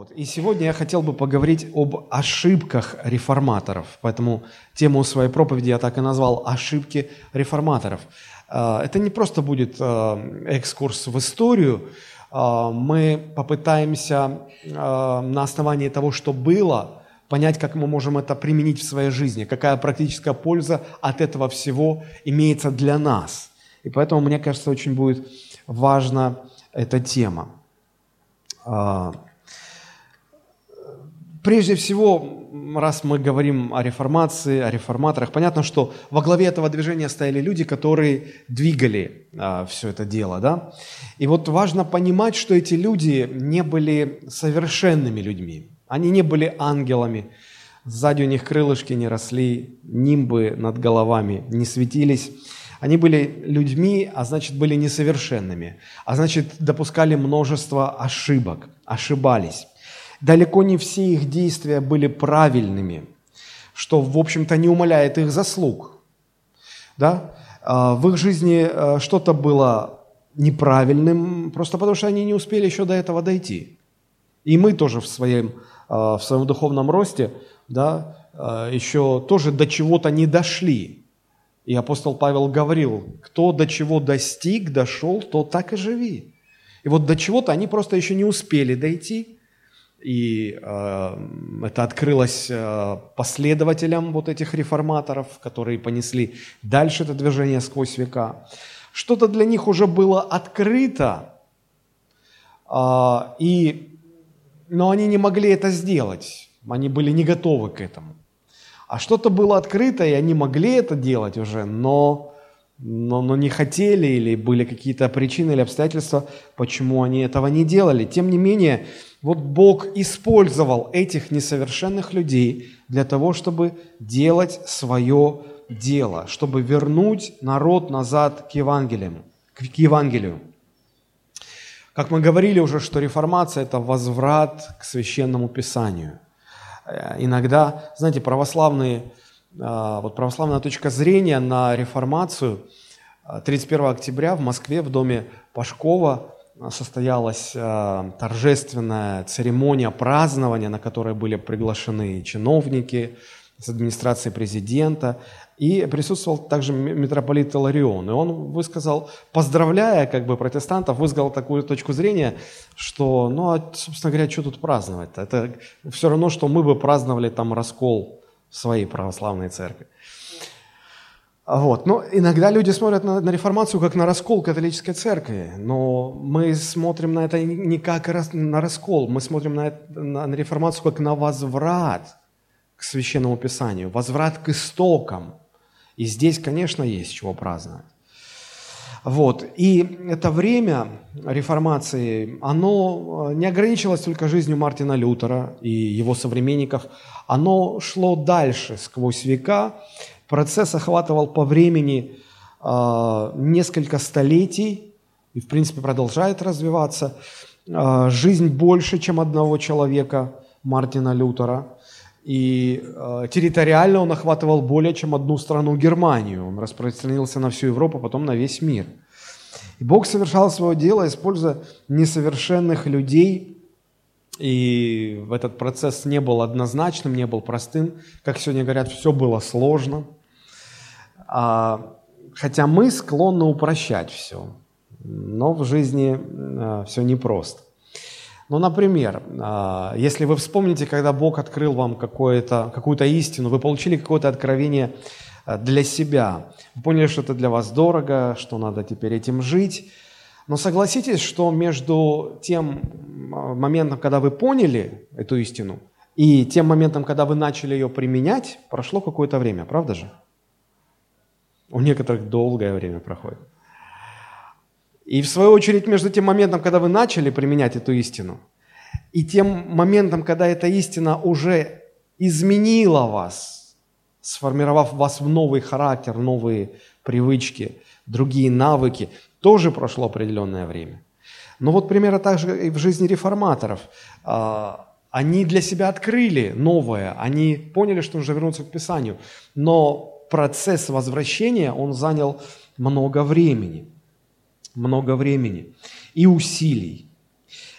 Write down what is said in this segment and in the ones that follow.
Вот. И сегодня я хотел бы поговорить об ошибках реформаторов. Поэтому тему своей проповеди я так и назвал «Ошибки реформаторов». А, это не просто будет а, экскурс в историю. А, мы попытаемся на основании того, что было, понять, как мы можем это применить в своей жизни, какая практическая польза от этого всего имеется для нас. И поэтому, мне кажется, очень будет важна эта тема. Прежде всего, раз мы говорим о реформации, о реформаторах, понятно, что во главе этого движения стояли люди, которые двигали а, все это дело, да? И вот важно понимать, что эти люди не были совершенными людьми, они не были ангелами, сзади у них крылышки не росли, нимбы над головами не светились. Они были людьми, а значит, были несовершенными, а значит, допускали множество ошибок, ошибались. Далеко не все их действия были правильными, что, в общем-то, не умаляет их заслуг. Да? А, в их жизни а, что-то было неправильным, просто потому что они не успели еще до этого дойти. И мы тоже в своем, а, в своем духовном росте да, еще тоже до чего-то не дошли. И апостол Павел говорил, кто до чего достиг, дошел, то так и живи. И вот до чего-то они просто еще не успели дойти – и э, это открылось э, последователям вот этих реформаторов, которые понесли дальше это движение сквозь века. Что-то для них уже было открыто, э, и, но они не могли это сделать. Они были не готовы к этому. А что-то было открыто, и они могли это делать уже, но, но, но не хотели, или были какие-то причины или обстоятельства, почему они этого не делали. Тем не менее, вот Бог использовал этих несовершенных людей для того, чтобы делать свое дело, чтобы вернуть народ назад к Евангелию. К Евангелию. Как мы говорили уже, что реформация – это возврат к священному писанию. Э, иногда, знаете, православные, вот православная точка зрения на реформацию 31 э, октября в Москве в доме Пашкова состоялась э, торжественная церемония празднования, на которой были приглашены чиновники с администрации президента, и присутствовал также митрополит Иларион. И он высказал, поздравляя как бы протестантов, высказал такую точку зрения, что, ну, а, собственно говоря, что тут праздновать -то? Это все равно, что мы бы праздновали там раскол в своей православной церкви. Вот. Но иногда люди смотрят на, на реформацию как на раскол католической церкви, но мы смотрим на это не как на раскол, мы смотрим на, на, на реформацию как на возврат к священному писанию, возврат к истокам. И здесь, конечно, есть чего праздновать. Вот. И это время реформации, оно э, не ограничилось только жизнью Мартина Лютера и его современников, оно шло дальше сквозь века, Процесс охватывал по времени э, несколько столетий и, в принципе, продолжает развиваться. Э, жизнь больше, чем одного человека, Мартина Лютера. И э, территориально он охватывал более чем одну страну Германию. Он распространился на всю Европу, потом на весь мир. И Бог совершал свое дело, используя несовершенных людей, и этот процесс не был однозначным, не был простым. Как сегодня говорят, все было сложно – а, хотя мы склонны упрощать все, но в жизни а, все непросто. Ну, например, а, если вы вспомните, когда Бог открыл вам какую-то истину, вы получили какое-то откровение для себя, вы поняли, что это для вас дорого, что надо теперь этим жить, но согласитесь, что между тем моментом, когда вы поняли эту истину, и тем моментом, когда вы начали ее применять, прошло какое-то время, правда же? У некоторых долгое время проходит. И в свою очередь между тем моментом, когда вы начали применять эту истину, и тем моментом, когда эта истина уже изменила вас, сформировав вас в новый характер, новые привычки, другие навыки, тоже прошло определенное время. Но вот примерно так же и в жизни реформаторов. А, они для себя открыли новое, они поняли, что нужно вернуться к Писанию, но процесс возвращения, он занял много времени. Много времени и усилий.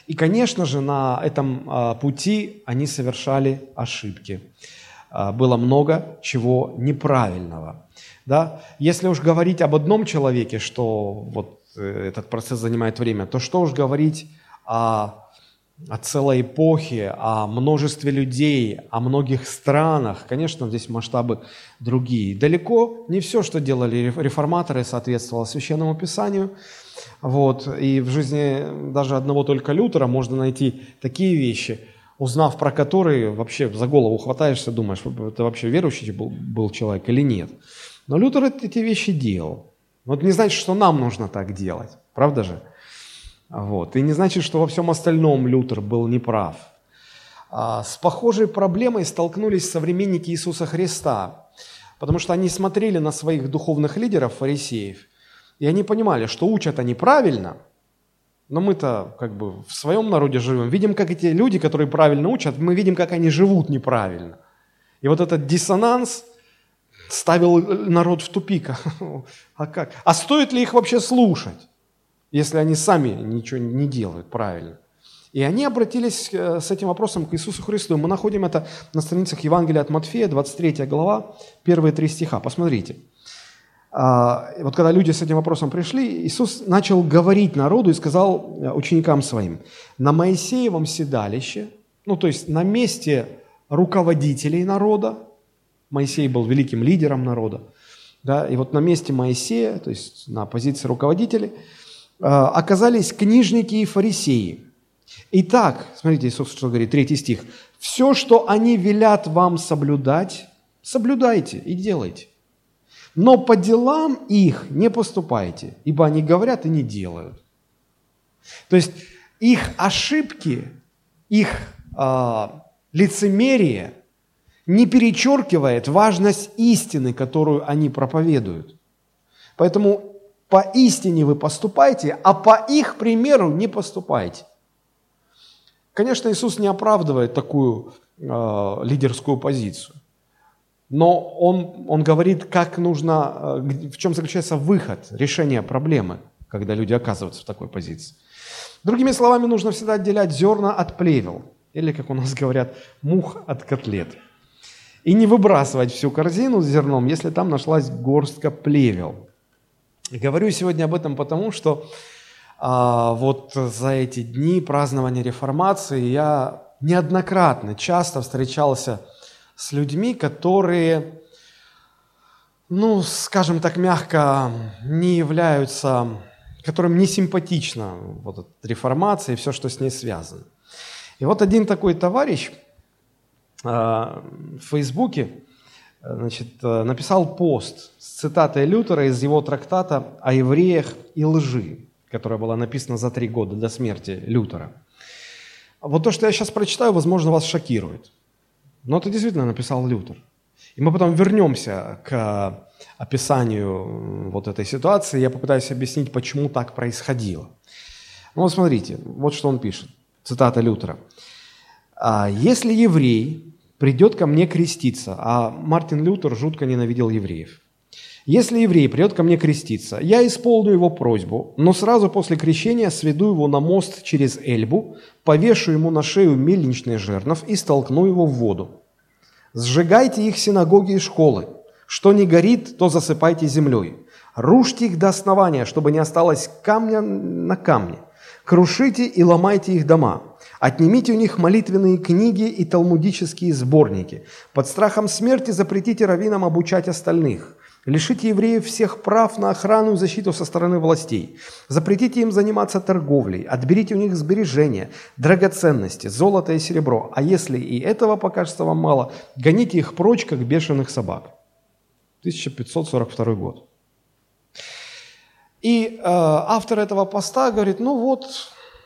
И, конечно же, на этом а, пути они совершали ошибки. А, было много чего неправильного. Да? Если уж говорить об одном человеке, что вот э, этот процесс занимает время, то что уж говорить о о целой эпохе, о множестве людей, о многих странах. Конечно, здесь масштабы другие. Далеко не все, что делали реформаторы, соответствовало Священному Писанию. Вот. И в жизни даже одного только Лютера можно найти такие вещи, узнав про которые вообще за голову хватаешься, думаешь, это вообще верующий был, был человек или нет. Но Лютер эти вещи делал. Вот не значит, что нам нужно так делать, правда же? Вот. И не значит, что во всем остальном Лютер был неправ. А с похожей проблемой столкнулись современники Иисуса Христа, потому что они смотрели на своих духовных лидеров, фарисеев, и они понимали, что учат они правильно, но мы-то как бы в своем народе живем, видим, как эти люди, которые правильно учат, мы видим, как они живут неправильно. И вот этот диссонанс ставил народ в тупик. А как? А стоит ли их вообще слушать? если они сами ничего не делают правильно. И они обратились э, с этим вопросом к Иисусу Христу. Мы находим это на страницах Евангелия от Матфея, 23 глава, первые три стиха. Посмотрите. А, вот когда люди с этим вопросом пришли, Иисус начал говорить народу и сказал э, ученикам своим, на Моисеевом седалище, ну то есть на месте руководителей народа, Моисей был великим лидером народа, да, и вот на месте Моисея, то есть на позиции руководителей – Э, оказались книжники и фарисеи. Итак, смотрите, Иисус что говорит, третий стих. «Все, что они велят вам соблюдать, соблюдайте и делайте. Но по делам их не поступайте, ибо они говорят и не делают». То есть их ошибки, их э, лицемерие не перечеркивает важность истины, которую они проповедуют. Поэтому по истине вы поступайте, а по их примеру не поступайте. Конечно, Иисус не оправдывает такую э, лидерскую позицию, но он, он говорит, как нужно, э, в чем заключается выход, решение проблемы, когда люди оказываются в такой позиции. Другими словами, нужно всегда отделять зерна от плевел, или, как у нас говорят, мух от котлет. И не выбрасывать всю корзину с зерном, если там нашлась горстка плевел – говорю сегодня об этом потому, что а, вот за эти дни празднования реформации я неоднократно, часто встречался с людьми, которые, ну, скажем так мягко, не являются, которым не симпатична вот реформация и все, что с ней связано. И вот один такой товарищ а, в Фейсбуке, значит, э, написал пост с цитатой Лютера из его трактата о евреях и лжи, которая была написана за три года до смерти Лютера. Вот то, что я сейчас прочитаю, возможно, вас шокирует. Но это действительно написал Лютер. И мы потом вернемся к описанию вот этой ситуации. Я попытаюсь объяснить, почему так происходило. Ну вот смотрите, вот что он пишет. Цитата Лютера. «А «Если еврей придет ко мне креститься. А Мартин Лютер жутко ненавидел евреев. Если еврей придет ко мне креститься, я исполню его просьбу, но сразу после крещения сведу его на мост через Эльбу, повешу ему на шею мельничный жернов и столкну его в воду. Сжигайте их синагоги и школы. Что не горит, то засыпайте землей. Рушьте их до основания, чтобы не осталось камня на камне. Крушите и ломайте их дома. Отнимите у них молитвенные книги и талмудические сборники. Под страхом смерти запретите раввинам обучать остальных. Лишите евреев всех прав на охрану и защиту со стороны властей. Запретите им заниматься торговлей. Отберите у них сбережения, драгоценности, золото и серебро. А если и этого покажется вам мало, гоните их прочь, как бешеных собак. 1542 год. И э, автор этого поста говорит, ну вот,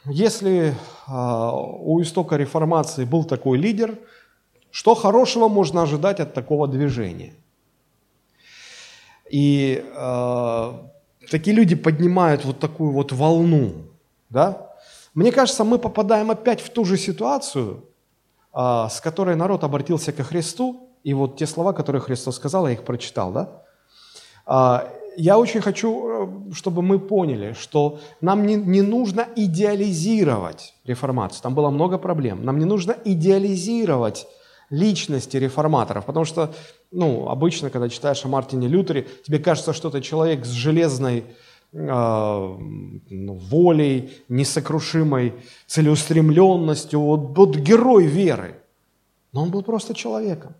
если а, у истока реформации был такой лидер, что хорошего можно ожидать от такого движения? И э, такие люди поднимают вот такую вот волну, да? Мне кажется, мы попадаем опять в ту же ситуацию, э, с которой народ обратился ко Христу, и вот те слова, которые Христос сказал, я их прочитал, да? Э, я очень хочу, э, чтобы мы поняли, что нам не, не нужно идеализировать реформацию. Там было много проблем. Нам не нужно идеализировать личности реформаторов, потому что, ну, обычно, когда читаешь о Мартине Лютере, тебе кажется, что это человек с железной э, ну, волей, несокрушимой целеустремленностью, вот, вот герой веры. Но он был просто человеком.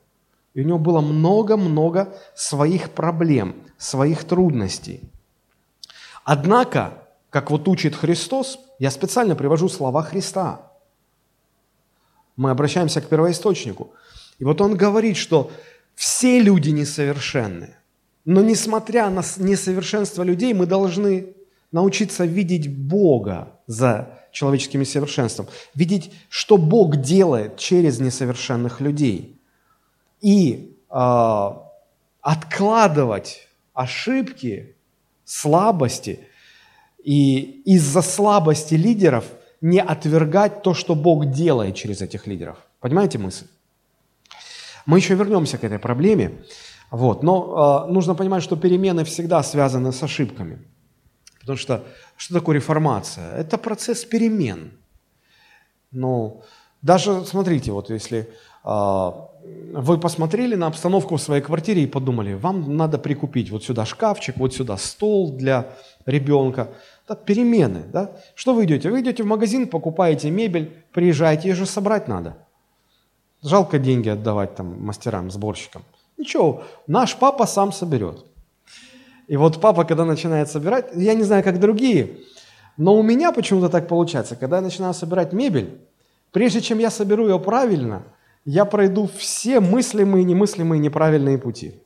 И у него было много-много своих проблем, своих трудностей. Однако, как вот учит Христос, я специально привожу слова Христа. Мы обращаемся к первоисточнику. И вот он говорит, что все люди несовершенны. Но несмотря на несовершенство людей, мы должны научиться видеть Бога за человеческим несовершенством, видеть, что Бог делает через несовершенных людей. И э, откладывать ошибки, слабости, и из-за слабости лидеров не отвергать то, что Бог делает через этих лидеров. Понимаете мысль? Мы еще вернемся к этой проблеме. Вот. Но э, нужно понимать, что перемены всегда связаны с ошибками. Потому что что такое реформация? Это процесс перемен. Ну, даже, смотрите, вот если э, вы посмотрели на обстановку в своей квартире и подумали, вам надо прикупить вот сюда шкафчик, вот сюда стол для ребенка. Так, перемены, да? Что вы идете? Вы идете в магазин, покупаете мебель, приезжаете, ее же собрать надо. Жалко деньги отдавать там мастерам, сборщикам. Ничего, наш папа сам соберет. И вот папа, когда начинает собирать, я не знаю, как другие, но у меня почему-то так получается, когда я начинаю собирать мебель, прежде чем я соберу ее правильно, я пройду все мыслимые немыслимые неправильные пути.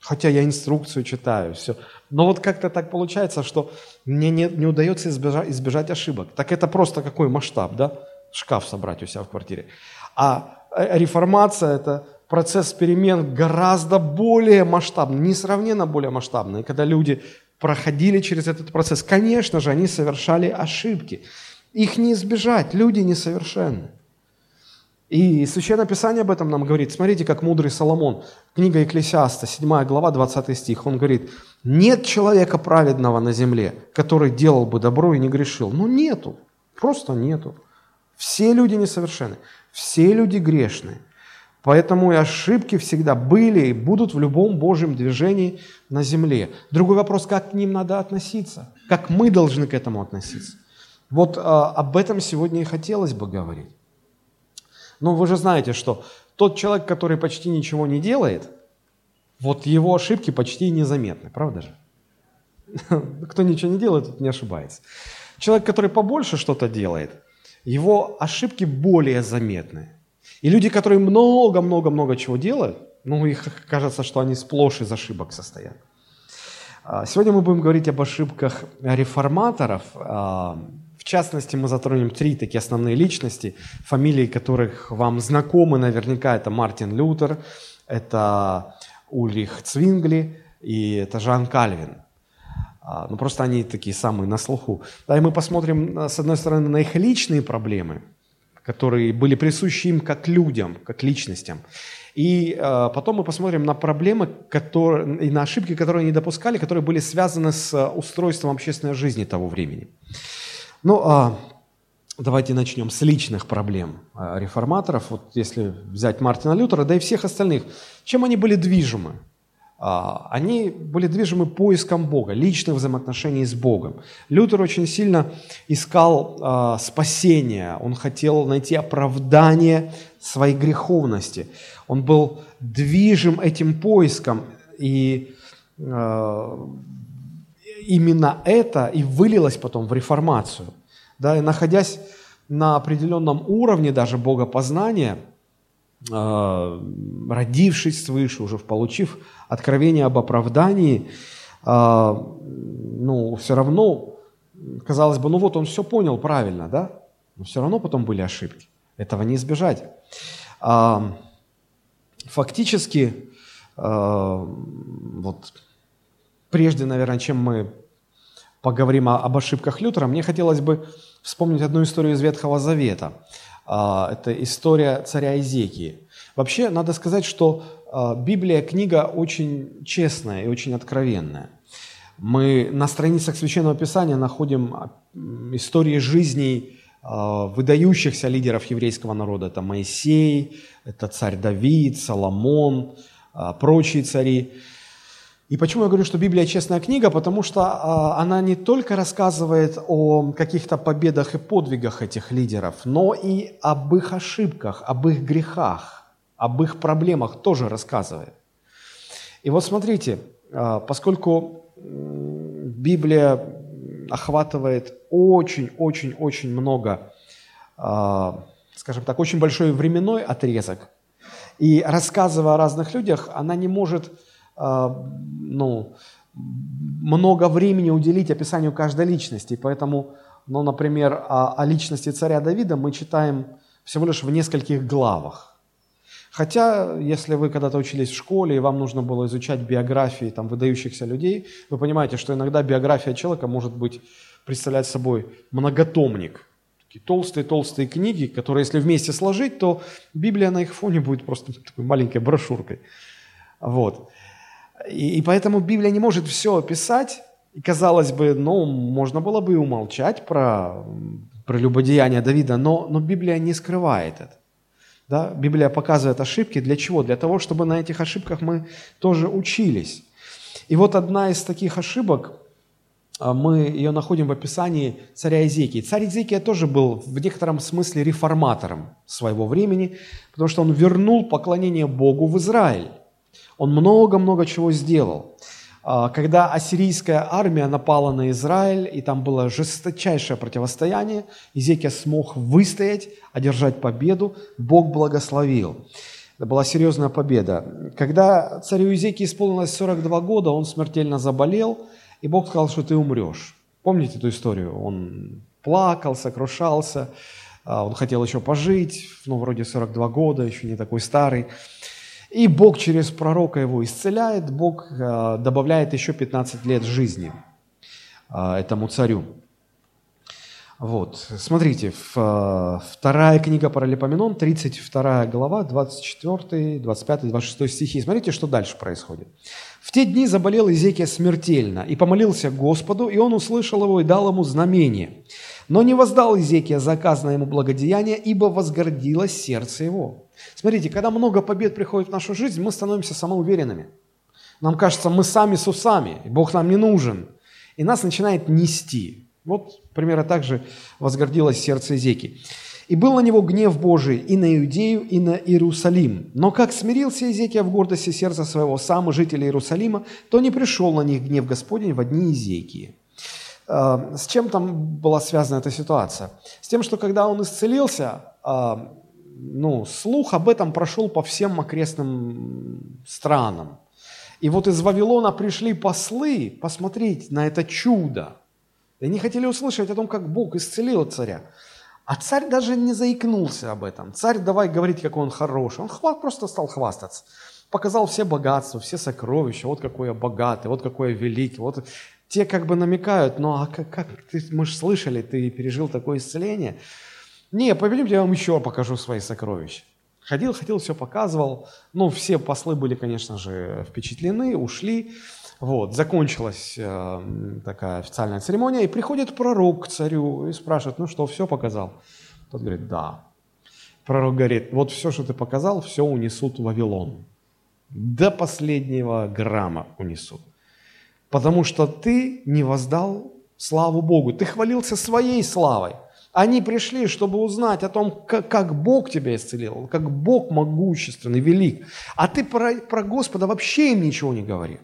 Хотя я инструкцию читаю, все. Но вот как-то так получается, что мне не, не удается избежать, избежать ошибок. Так это просто какой масштаб, да? Шкаф собрать у себя в квартире. А Э, реформация – это процесс перемен гораздо более масштабный, несравненно более масштабный. когда люди проходили через этот процесс, конечно же, они совершали ошибки. Их не избежать, люди несовершенны. И Священное Писание об этом нам говорит. Смотрите, как мудрый Соломон, книга Екклесиаста, 7 глава, 20 стих, он говорит, «Нет человека праведного на земле, который делал бы добро и не грешил». Ну, нету, просто нету. Все люди несовершенны. Все люди грешны. Поэтому и ошибки всегда были и будут в любом Божьем движении на земле. Другой вопрос, как к ним надо относиться, как мы должны к этому относиться. Вот а, об этом сегодня и хотелось бы говорить. Но вы же знаете, что тот человек, который почти ничего не делает, вот его ошибки почти незаметны, правда же? Кто ничего не делает, тот не ошибается. Человек, который побольше что-то делает – его ошибки более заметны. И люди, которые много-много-много чего делают, ну, их кажется, что они сплошь из ошибок состоят. А, сегодня мы будем говорить об ошибках реформаторов. Частности, мы затронем три такие основные личности, фамилии которых вам знакомы наверняка. Это Мартин Лютер, это Ульрих Цвингли и это Жан Кальвин. А, ну, просто они такие самые на слуху. Да, и мы посмотрим, а, с одной стороны, на их личные проблемы, которые были присущи им как людям, как личностям. И э, потом мы посмотрим на проблемы которые, и на ошибки, которые они допускали, которые были связаны с устройством общественной жизни того времени. Ну, э, давайте начнем с личных проблем реформаторов. Вот если взять Мартина Лютера, да и всех остальных, чем они были движимы? А, они были движимы поиском Бога, личных взаимоотношений с Богом. Лютер очень сильно искал э, спасения, он хотел найти оправдание своей греховности. Он был движим этим поиском, и именно это и вылилось потом в реформацию. Да, и находясь на определенном уровне даже богопознания – а, родившись свыше, уже получив откровение об оправдании, а, ну, все равно, казалось бы, ну вот он все понял правильно, да? Но все равно потом были ошибки. Этого не избежать. Фактически, вот прежде, наверное, чем мы поговорим об ошибках Лютера, мне хотелось бы вспомнить одну историю из Ветхого Завета – а, это история царя Изекии. Вообще, надо сказать, что а, Библия книга очень честная и очень откровенная. Мы на страницах Священного Писания находим истории жизней а, выдающихся лидеров еврейского народа. Это Моисей, это царь Давид, Соломон, а, прочие цари. И почему я говорю, что Библия честная книга? Потому что а, она не только рассказывает о каких-то победах и подвигах этих лидеров, но и об их ошибках, об их грехах, об их проблемах тоже рассказывает. И вот смотрите, а, поскольку Библия охватывает очень-очень-очень много, а, скажем так, очень большой временной отрезок, и рассказывая о разных людях, она не может ну, много времени уделить описанию каждой личности. Поэтому, ну, например, о, о личности царя Давида мы читаем всего лишь в нескольких главах. Хотя, если вы когда-то учились в школе, и вам нужно было изучать биографии там, выдающихся людей, вы понимаете, что иногда биография человека может быть, представлять собой многотомник. Такие толстые-толстые книги, которые, если вместе сложить, то Библия на их фоне будет просто такой маленькой брошюркой. Вот. И, и поэтому Библия не может все описать. И казалось бы, ну, можно было бы и умолчать про, про любодеяние Давида, но, но Библия не скрывает это. Да? Библия показывает ошибки. Для чего? Для того, чтобы на этих ошибках мы тоже учились. И вот одна из таких ошибок, а, мы ее находим в описании царя Изекии. Царь Изекия тоже был в некотором смысле реформатором своего времени, потому что он вернул поклонение Богу в Израиль. Он много-много чего сделал. А, когда ассирийская армия напала на Израиль, и там было жесточайшее противостояние, Изекия смог выстоять, одержать победу, Бог благословил. Это была серьезная победа. Когда царю Изекии исполнилось 42 года, он смертельно заболел, и Бог сказал, что ты умрешь. Помните эту историю? Он плакал, сокрушался, а, он хотел еще пожить, ну, вроде 42 года, еще не такой старый. И Бог через пророка его исцеляет, Бог э, добавляет еще 15 лет жизни э, этому царю. Вот, смотрите, э, вторая книга Паралипоменон, 32 глава, 24, 25, 26 стихи. Смотрите, что дальше происходит. «В те дни заболел Изекия смертельно, и помолился Господу, и он услышал его и дал ему знамение. Но не воздал Изекия заказанное ему благодеяние, ибо возгордилось сердце его». Смотрите, когда много побед приходит в нашу жизнь, мы становимся самоуверенными. Нам кажется, мы сами с усами, Бог нам не нужен. И нас начинает нести. Вот примерно так же возгордилось сердце Изеки. «И был на него гнев Божий и на Иудею, и на Иерусалим. Но как смирился Изекия в гордости сердца своего сам и жители Иерусалима, то не пришел на них гнев Господень в одни Изекии». А, с чем там была связана эта ситуация? С тем, что когда он исцелился, а, ну, слух об этом прошел по всем окрестным странам. И вот из Вавилона пришли послы посмотреть на это чудо. И они хотели услышать о том, как Бог исцелил царя. А царь даже не заикнулся об этом. Царь давай говорить, какой он хороший. Он просто стал хвастаться. Показал все богатства, все сокровища. Вот какой я богатый, вот какой я великий. Вот те как бы намекают, ну а как, как ты, мы же слышали, ты пережил такое исцеление. Не, пойдемте, я вам еще покажу свои сокровища. Ходил, ходил, все показывал. Ну, все послы были, конечно же, впечатлены, ушли. Вот, закончилась э, такая официальная церемония, и приходит пророк к царю и спрашивает, ну что, все показал? Тот говорит, да. Пророк говорит, вот все, что ты показал, все унесут в Вавилон. До последнего грамма унесут. Потому что ты не воздал славу Богу. Ты хвалился своей славой. Они пришли, чтобы узнать о том, как, Бог тебя исцелил, как Бог могущественный, велик. А ты про, про Господа вообще им ничего не говори.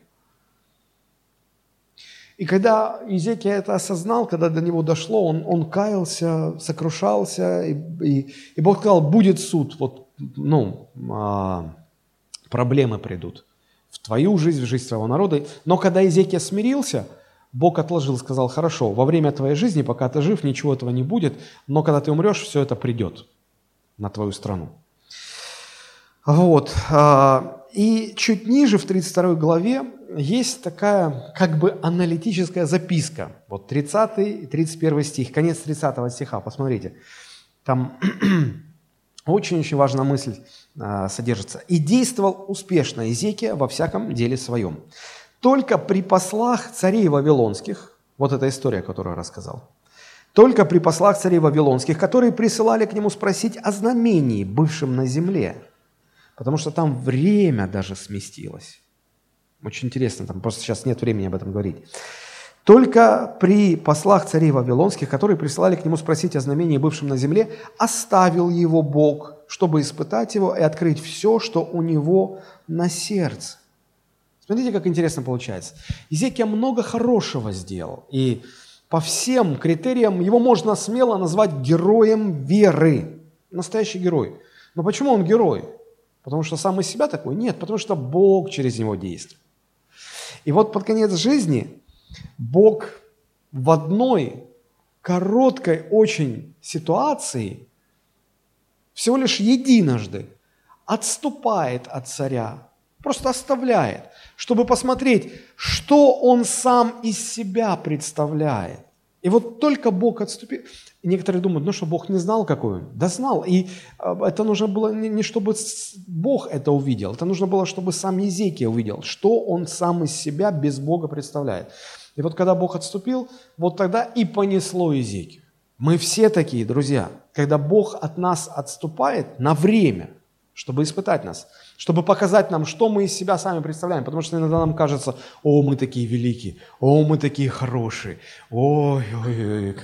И когда Изекия это осознал, когда до него дошло, он, он каялся, сокрушался, и, и, и Бог сказал, будет суд, вот, ну, а, проблемы придут в твою жизнь, в жизнь твоего народа. Но когда Изекия смирился – Бог отложил, сказал, хорошо, во время твоей жизни, пока ты жив, ничего этого не будет, но когда ты умрешь, все это придет на твою страну. Вот. А, и чуть ниже, в 32 главе, есть такая как бы аналитическая записка. Вот 30 и 31 стих, конец 30 стиха, посмотрите. Там очень-очень важная мысль а, содержится. «И действовал успешно Изекия во всяком деле своем, только при послах царей вавилонских, вот эта история, которую я рассказал, только при послах царей вавилонских, которые присылали к нему спросить о знамении, бывшем на земле, потому что там время даже сместилось. Очень интересно, там просто сейчас нет времени об этом говорить. Только при послах царей Вавилонских, которые присылали к нему спросить о знамении, бывшем на земле, оставил его Бог, чтобы испытать его и открыть все, что у него на сердце. Смотрите, как интересно получается. Изекия много хорошего сделал, и по всем критериям его можно смело назвать героем веры. Настоящий герой. Но почему он герой? Потому что сам из себя такой? Нет, потому что Бог через него действует. И вот под конец жизни Бог в одной короткой очень ситуации всего лишь единожды отступает от царя, просто оставляет, чтобы посмотреть, что он сам из себя представляет. И вот только Бог отступил. И некоторые думают, ну что, Бог не знал, какой он? Да знал. И а, это нужно было не чтобы Бог это увидел, это нужно было, чтобы сам Езекия увидел, что он сам из себя без Бога представляет. И вот когда Бог отступил, вот тогда и понесло Езекию. Мы все такие, друзья. Когда Бог от нас отступает на время, чтобы испытать нас, чтобы показать нам, что мы из себя сами представляем. Потому что иногда нам кажется, о, мы такие великие, о, мы такие хорошие, ой, ой, ой,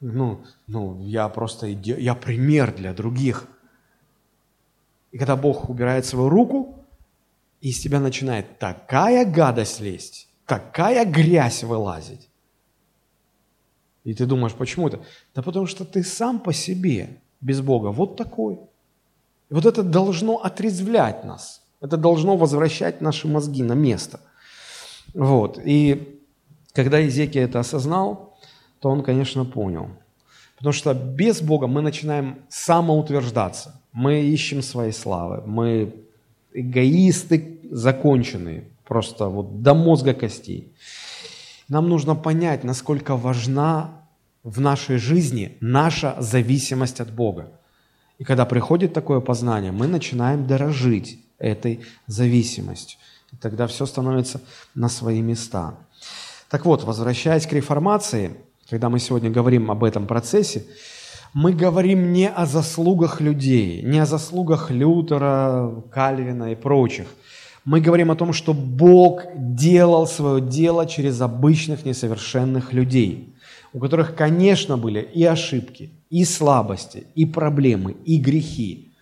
ну, ну, я просто, я пример для других. И когда Бог убирает свою руку, из тебя начинает такая гадость лезть, такая грязь вылазить. И ты думаешь, почему это? Да потому что ты сам по себе, без Бога, вот такой – и вот это должно отрезвлять нас. Это должно возвращать наши мозги на место. Вот. И когда Изекия это осознал, то он, конечно, понял. Потому что без Бога мы начинаем самоутверждаться. Мы ищем своей славы. Мы эгоисты законченные. Просто вот до мозга костей. Нам нужно понять, насколько важна в нашей жизни наша зависимость от Бога. И когда приходит такое познание, мы начинаем дорожить этой зависимостью. И тогда все становится на свои места. Так вот, возвращаясь к реформации, когда мы сегодня говорим об этом процессе, мы говорим не о заслугах людей, не о заслугах Лютера, Кальвина и прочих. Мы говорим о том, что Бог делал свое дело через обычных несовершенных людей, у которых, конечно, были и ошибки, и слабости, и проблемы, и грехи.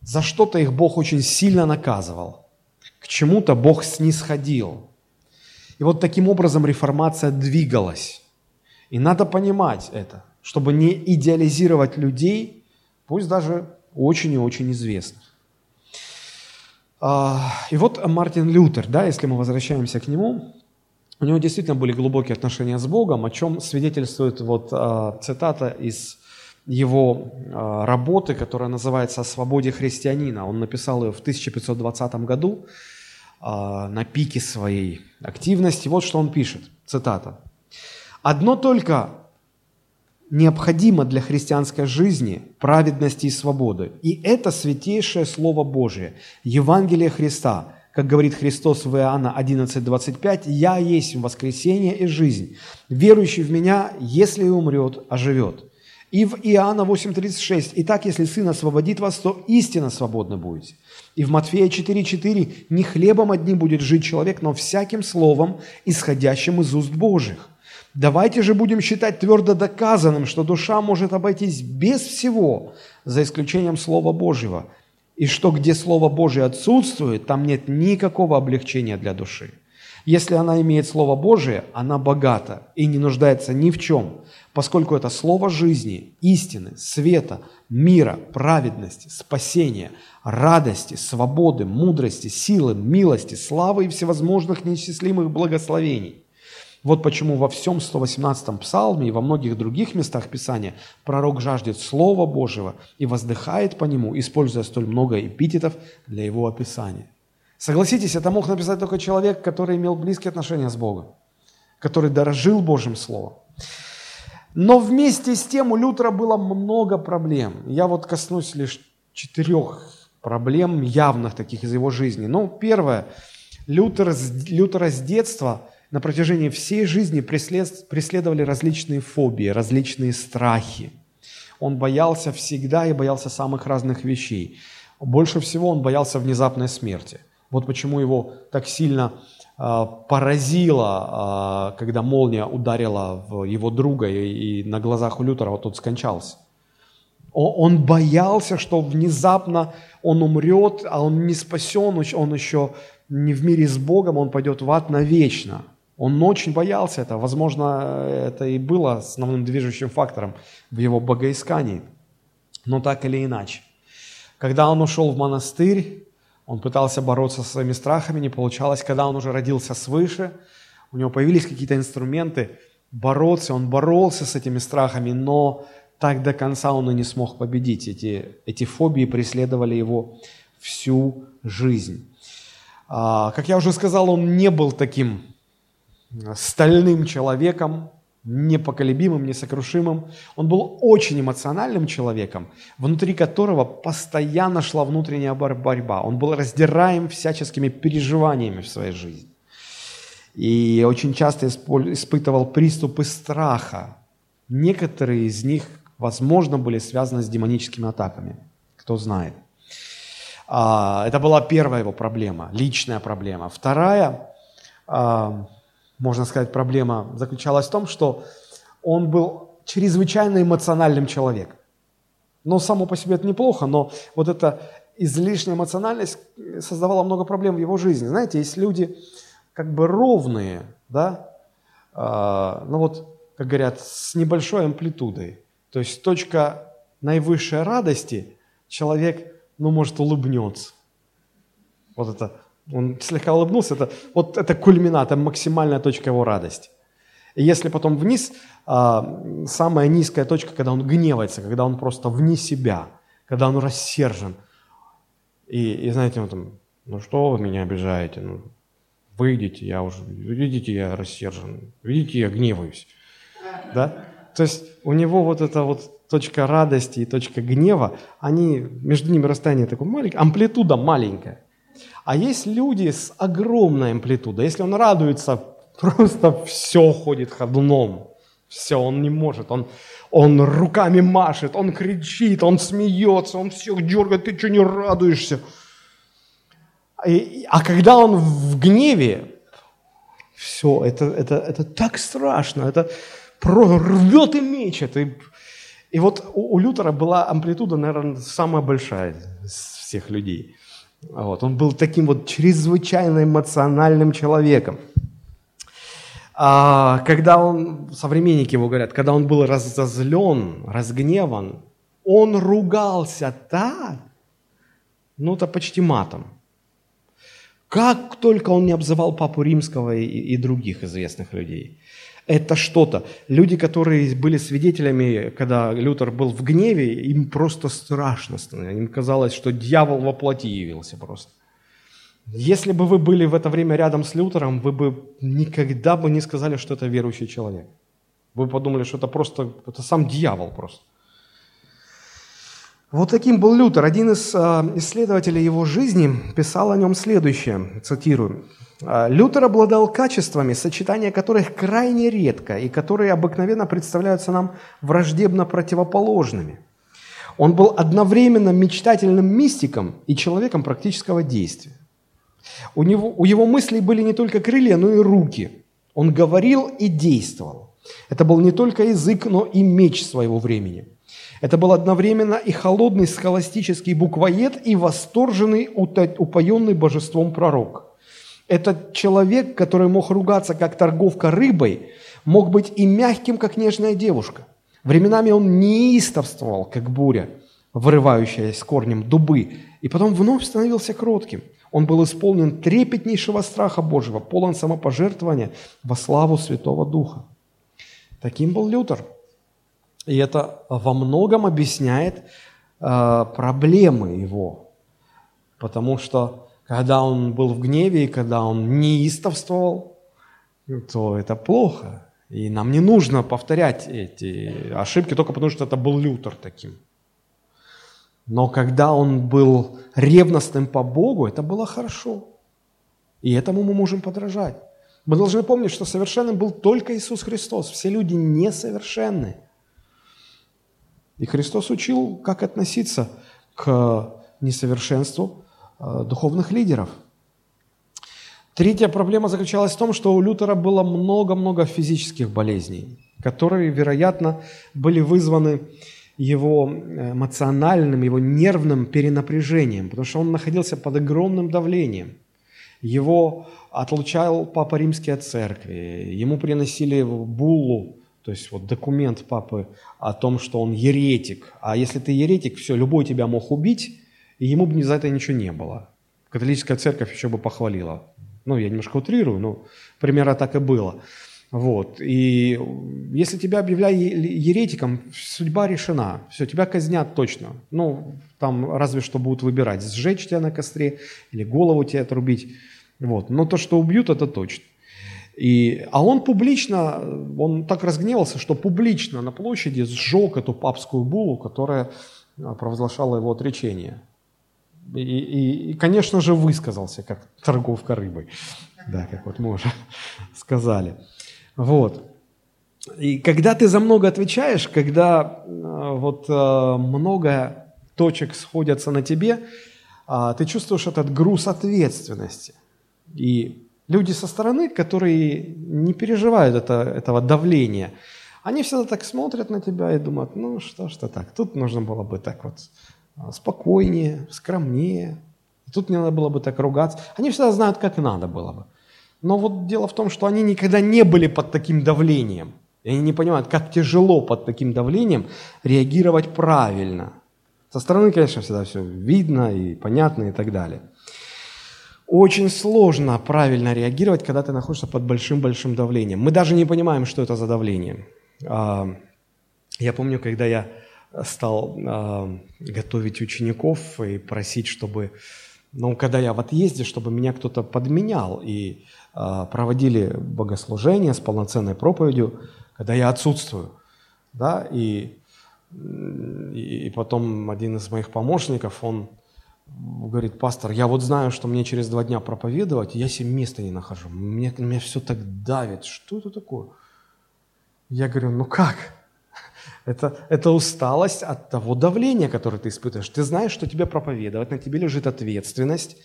За что-то их Бог очень сильно наказывал. К чему-то Бог снисходил. И вот таким образом реформация двигалась. И надо понимать это, чтобы не идеализировать людей, пусть даже очень и очень известных. А, и вот Мартин Лютер, да, если мы возвращаемся к нему, у него действительно были глубокие отношения с Богом, о чем свидетельствует вот а, цитата из его а, работы, которая называется «О свободе христианина». Он написал ее в 1520 году а, на пике своей активности. Вот что он пишет, цитата. «Одно только необходимо для христианской жизни, праведности и свободы. И это святейшее Слово Божие, Евангелие Христа, как говорит Христос в Иоанна 11:25, «Я есть воскресение и жизнь. Верующий в Меня, если и умрет, оживет». И в Иоанна 8.36, «Итак, если Сын освободит вас, то истинно свободны будете». И в Матфея 4.4, «Не хлебом одним будет жить человек, но всяким словом, исходящим из уст Божьих». Давайте же будем считать твердо доказанным, что душа может обойтись без всего, за исключением Слова Божьего, и что где Слово Божье отсутствует, там нет никакого облегчения для души. Если она имеет Слово Божие, она богата и не нуждается ни в чем, поскольку это Слово жизни, истины, света, мира, праведности, спасения, радости, свободы, мудрости, силы, милости, славы и всевозможных неисчислимых благословений. Вот почему во всем 118-м псалме и во многих других местах Писания пророк жаждет Слова Божьего и воздыхает по нему, используя столь много эпитетов для его описания. Согласитесь, это мог написать только человек, который имел близкие отношения с Богом, который дорожил Божьим Словом. Но вместе с тем у Лютера было много проблем. Я вот коснусь лишь четырех проблем явных таких из его жизни. Ну, первое, Лютер, Лютера с детства на протяжении всей жизни преслед, преследовали различные фобии, различные страхи. Он боялся всегда и боялся самых разных вещей. Больше всего он боялся внезапной смерти. Вот почему его так сильно э, поразило, э, когда молния ударила в его друга, и, на глазах у Лютера вот тот скончался. Он, он боялся, что внезапно он умрет, а он не спасен, он еще не в мире с Богом, он пойдет в ад навечно. Он очень боялся этого. Возможно, это и было основным движущим фактором в его богоискании. Но так или иначе. Когда он ушел в монастырь, он пытался бороться со своими страхами, не получалось. Когда он уже родился свыше, у него появились какие-то инструменты бороться, он боролся с этими страхами, но так до конца он и не смог победить. Эти, эти фобии преследовали его всю жизнь. А, как я уже сказал, он не был таким стальным человеком, непоколебимым, несокрушимым. Он был очень эмоциональным человеком, внутри которого постоянно шла внутренняя борьба. Он был раздираем всяческими переживаниями в своей жизни. И очень часто испытывал приступы страха. Некоторые из них, возможно, были связаны с демоническими атаками. Кто знает. А, это была первая его проблема, личная проблема. Вторая а, можно сказать, проблема заключалась в том, что он был чрезвычайно эмоциональным человеком. Но само по себе это неплохо, но вот эта излишняя эмоциональность создавала много проблем в его жизни. Знаете, есть люди как бы ровные, да, э, ну вот, как говорят, с небольшой амплитудой. То есть точка наивысшей радости человек, ну, может, улыбнется. Вот это он слегка улыбнулся, это, вот это кульминат, это максимальная точка его радости. И если потом вниз, а, самая низкая точка, когда он гневается, когда он просто вне себя, когда он рассержен. И, и знаете, он там, ну что вы меня обижаете, ну, выйдите, я уже, видите, я рассержен, видите, я гневаюсь. Да? То есть у него вот эта вот точка радости и точка гнева, они, между ними расстояние такое маленькое, амплитуда маленькая. А есть люди с огромной амплитудой. Если он радуется, просто все ходит ходуном. Все, он не может. Он, он руками машет, он кричит, он смеется, он всех дергает, ты что не радуешься? И, а когда он в гневе, все, это, это, это так страшно, это рвет и мечет. И, и вот у, у Лютера была амплитуда, наверное, самая большая из всех людей. Вот, он был таким вот чрезвычайно эмоциональным человеком. А, когда он, современники его говорят, когда он был разозлен, разгневан, он ругался так, ну, это почти матом. Как только он не обзывал папу римского и, и других известных людей это что-то. Люди, которые были свидетелями, когда Лютер был в гневе, им просто страшно становилось. Им казалось, что дьявол во плоти явился просто. Если бы вы были в это время рядом с Лютером, вы бы никогда бы не сказали, что это верующий человек. Вы подумали, что это просто, это сам дьявол просто. Вот таким был Лютер. Один из а, исследователей его жизни писал о нем следующее, цитирую. А, Лютер обладал качествами, сочетание которых крайне редко и которые обыкновенно представляются нам враждебно противоположными. Он был одновременно мечтательным мистиком и человеком практического действия. У, него, у его мыслей были не только крылья, но и руки. Он говорил и действовал. Это был не только язык, но и меч своего времени. Это был одновременно и холодный схоластический буквоед, и восторженный, упоенный божеством пророк – этот человек, который мог ругаться как торговка рыбой, мог быть и мягким, как нежная девушка. Временами он неистовствовал, как буря, вырывающаяся с корнем дубы, и потом вновь становился кротким. Он был исполнен трепетнейшего страха Божьего, полон самопожертвования во славу Святого Духа. Таким был Лютер. И это во многом объясняет э, проблемы его, потому что когда он был в гневе и когда он неистовствовал, то это плохо. И нам не нужно повторять эти ошибки только потому, что это был Лютер таким. Но когда он был ревностным по Богу, это было хорошо. И этому мы можем подражать. Мы должны помнить, что совершенным был только Иисус Христос. Все люди несовершенны. И Христос учил, как относиться к несовершенству духовных лидеров. Третья проблема заключалась в том, что у Лютера было много-много физических болезней, которые, вероятно, были вызваны его э, эмоциональным, его нервным перенапряжением, потому что он находился под огромным давлением. Его отлучал Папа Римский от церкви, ему приносили буллу, то есть вот документ папы о том, что он еретик. А если ты еретик, все, любой тебя мог убить, и ему бы за это ничего не было. Католическая церковь еще бы похвалила. Ну, я немножко утрирую, но примерно так и было. Вот. И если тебя объявляют еретиком, судьба решена. Все, тебя казнят точно. Ну, там разве что будут выбирать, сжечь тебя на костре или голову тебе отрубить. Вот. Но то, что убьют, это точно. И, а он публично, он так разгневался, что публично на площади сжег эту папскую булу, которая а, провозглашала его отречение. И, и, конечно же, высказался, как торговка рыбой. Да, как вот мы уже сказали. Вот. И когда ты за много отвечаешь, когда а, вот а, много точек сходятся на тебе, ты чувствуешь этот груз ответственности. И люди со стороны, которые не переживают это, этого давления, они всегда так смотрят на тебя и думают, ну что ж так, тут нужно было бы так вот а, спокойнее, скромнее, тут не надо было бы так ругаться. Они всегда знают, как надо было бы. Но вот дело в том, что они никогда не были под таким давлением. И они не понимают, как тяжело под таким давлением реагировать правильно. Со стороны, конечно, всегда все видно и понятно и так далее. Очень сложно правильно реагировать, когда ты находишься под большим-большим давлением. Мы даже не понимаем, что это за давление. А, я помню, когда я стал а, готовить учеников и просить, чтобы, ну, когда я в отъезде, чтобы меня кто-то подменял и а, проводили богослужение с полноценной проповедью, когда я отсутствую, да, и, и потом один из моих помощников, он говорит, пастор, я вот знаю, что мне через два дня проповедовать, я себе места не нахожу. Мне, меня все так давит. Что это такое? Я говорю, ну как? Это, это усталость от того давления, которое ты испытываешь. Ты знаешь, что тебе проповедовать, на тебе лежит ответственность,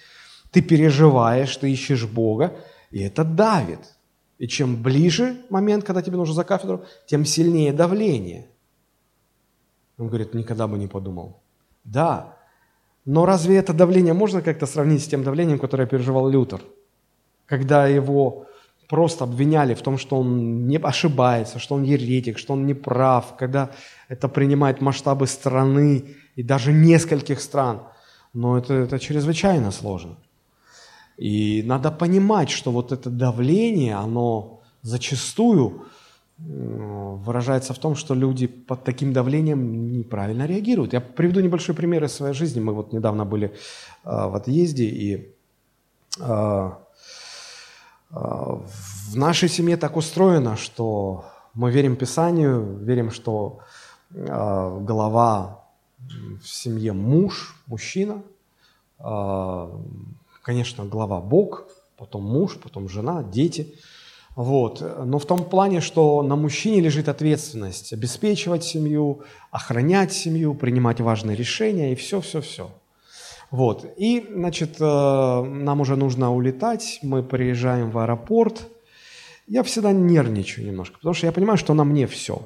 ты переживаешь, ты ищешь Бога, и это давит. И чем ближе момент, когда тебе нужно за кафедру, тем сильнее давление. Он говорит, никогда бы не подумал. Да, но разве это давление можно как-то сравнить с тем давлением, которое переживал Лютер? Когда его просто обвиняли в том, что он не ошибается, что он еретик, что он не прав, когда это принимает масштабы страны и даже нескольких стран. Но это, это чрезвычайно сложно. И надо понимать, что вот это давление, оно зачастую выражается в том, что люди под таким давлением неправильно реагируют. Я приведу небольшой пример из своей жизни. Мы вот недавно были в отъезде, и в нашей семье так устроено, что мы верим Писанию, верим, что глава в семье муж, мужчина, конечно, глава Бог, потом муж, потом жена, дети – вот. Но в том плане, что на мужчине лежит ответственность обеспечивать семью, охранять семью, принимать важные решения и все-все-все. Вот. И, значит, э, нам уже нужно улетать, мы приезжаем в аэропорт. Я всегда нервничаю немножко, потому что я понимаю, что на мне все.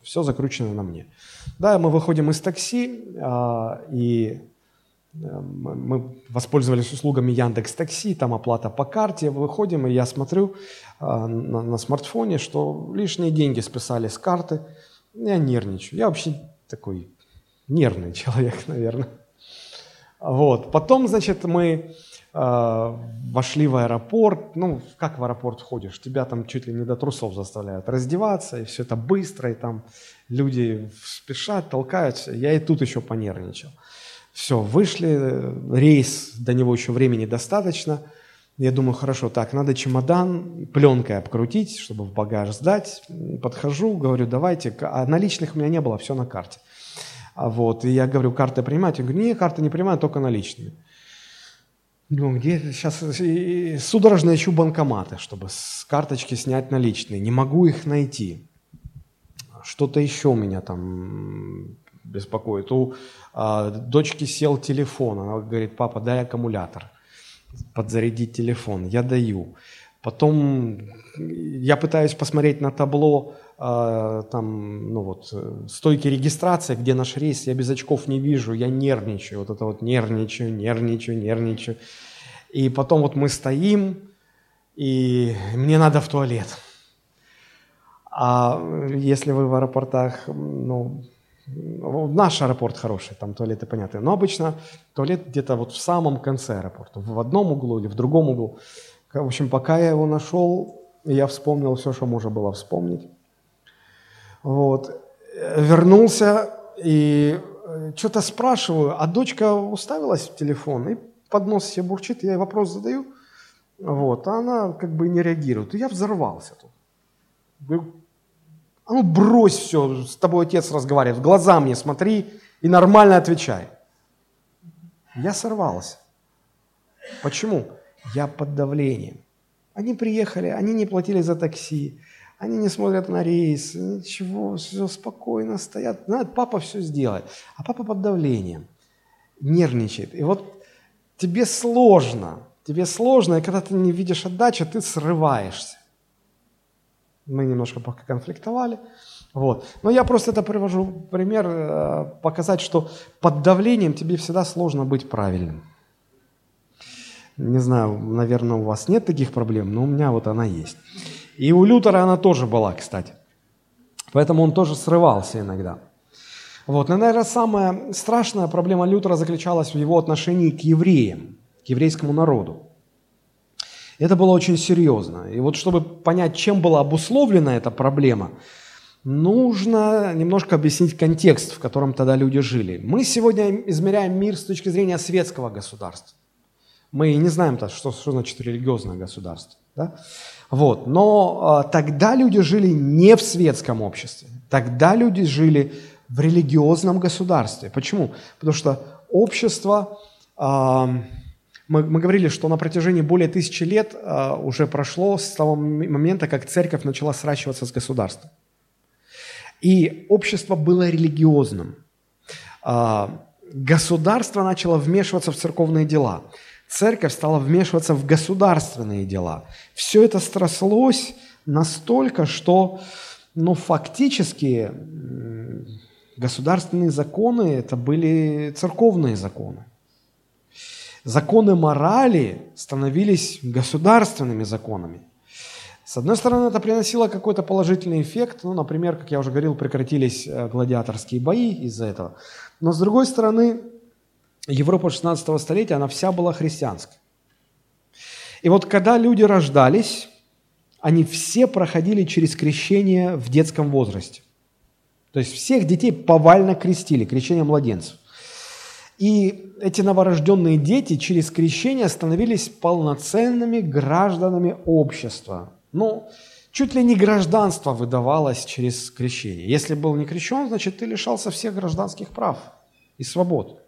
Все закручено на мне. Да, мы выходим из такси, а, и мы воспользовались услугами Яндекс Такси, там оплата по карте, выходим, и я смотрю а, на, на смартфоне, что лишние деньги списали с карты. Я нервничаю. Я вообще такой нервный человек, наверное. Вот. Потом, значит, мы э, вошли в аэропорт. Ну, как в аэропорт входишь? Тебя там чуть ли не до трусов заставляют раздеваться, и все это быстро, и там люди спешат, толкаются. Я и тут еще понервничал. Все, вышли, рейс, до него еще времени достаточно. Я думаю, хорошо, так, надо чемодан пленкой обкрутить, чтобы в багаж сдать. Подхожу, говорю, давайте, а наличных у меня не было, все на карте. А вот, и я говорю, карты принимать? Я говорю, нет, карты не принимаю, только наличные. Ну, где сейчас судорожно ищу банкоматы, чтобы с карточки снять наличные. Не могу их найти. Что-то еще меня там беспокоит. У а, дочки сел телефон. Она говорит, папа, дай аккумулятор, подзарядить телефон. Я даю. Потом я пытаюсь посмотреть на табло там, ну вот, стойки регистрации, где наш рейс, я без очков не вижу, я нервничаю, вот это вот нервничаю, нервничаю, нервничаю. И потом вот мы стоим, и мне надо в туалет. А если вы в аэропортах, ну, наш аэропорт хороший, там туалеты понятные, но обычно туалет где-то вот в самом конце аэропорта, в одном углу или в другом углу. В общем, пока я его нашел, я вспомнил все, что можно было вспомнить. Вот. Вернулся и э, что-то спрашиваю, а дочка уставилась в телефон и под нос себе бурчит, я ей вопрос задаю, вот, а она как бы не реагирует. И я взорвался тут. Говорю, а ну брось все, с тобой отец разговаривает, в глаза мне смотри и нормально отвечай. Я сорвался. Почему? Я под давлением. Они приехали, они не платили за такси, они не смотрят на рейс, ничего, все спокойно стоят. Знают, папа все сделает. А папа под давлением, нервничает. И вот тебе сложно, тебе сложно, и когда ты не видишь отдачи, ты срываешься. Мы немножко пока конфликтовали. Вот. Но я просто это привожу пример, э, показать, что под давлением тебе всегда сложно быть правильным. Не знаю, наверное, у вас нет таких проблем, но у меня вот она есть. И у Лютера она тоже была, кстати. Поэтому он тоже срывался иногда. Вот. Но, наверное, самая страшная проблема Лютера заключалась в его отношении к евреям, к еврейскому народу. Это было очень серьезно. И вот чтобы понять, чем была обусловлена эта проблема, нужно немножко объяснить контекст, в котором тогда люди жили. Мы сегодня измеряем мир с точки зрения светского государства. Мы не знаем, что, что значит религиозное государство. Да? Вот. Но э, тогда люди жили не в светском обществе. Тогда люди жили в религиозном государстве. Почему? Потому что общество, э, мы, мы говорили, что на протяжении более тысячи лет э, уже прошло с того момента, как церковь начала сращиваться с государством. И общество было религиозным. Государство начало вмешиваться в церковные дела – церковь стала вмешиваться в государственные дела. Все это срослось настолько, что ну, фактически государственные законы это были церковные законы. Законы морали становились государственными законами. С одной стороны, это приносило какой-то положительный эффект. Ну, например, как я уже говорил, прекратились э, гладиаторские бои из-за этого. Но с другой стороны, Европа 16 столетия, она вся была христианской. И вот когда люди рождались, они все проходили через крещение в детском возрасте. То есть всех детей повально крестили, крещение младенцев. И эти новорожденные дети через крещение становились полноценными гражданами общества. Ну, чуть ли не гражданство выдавалось через крещение. Если был не крещен, значит, ты лишался всех гражданских прав и свобод.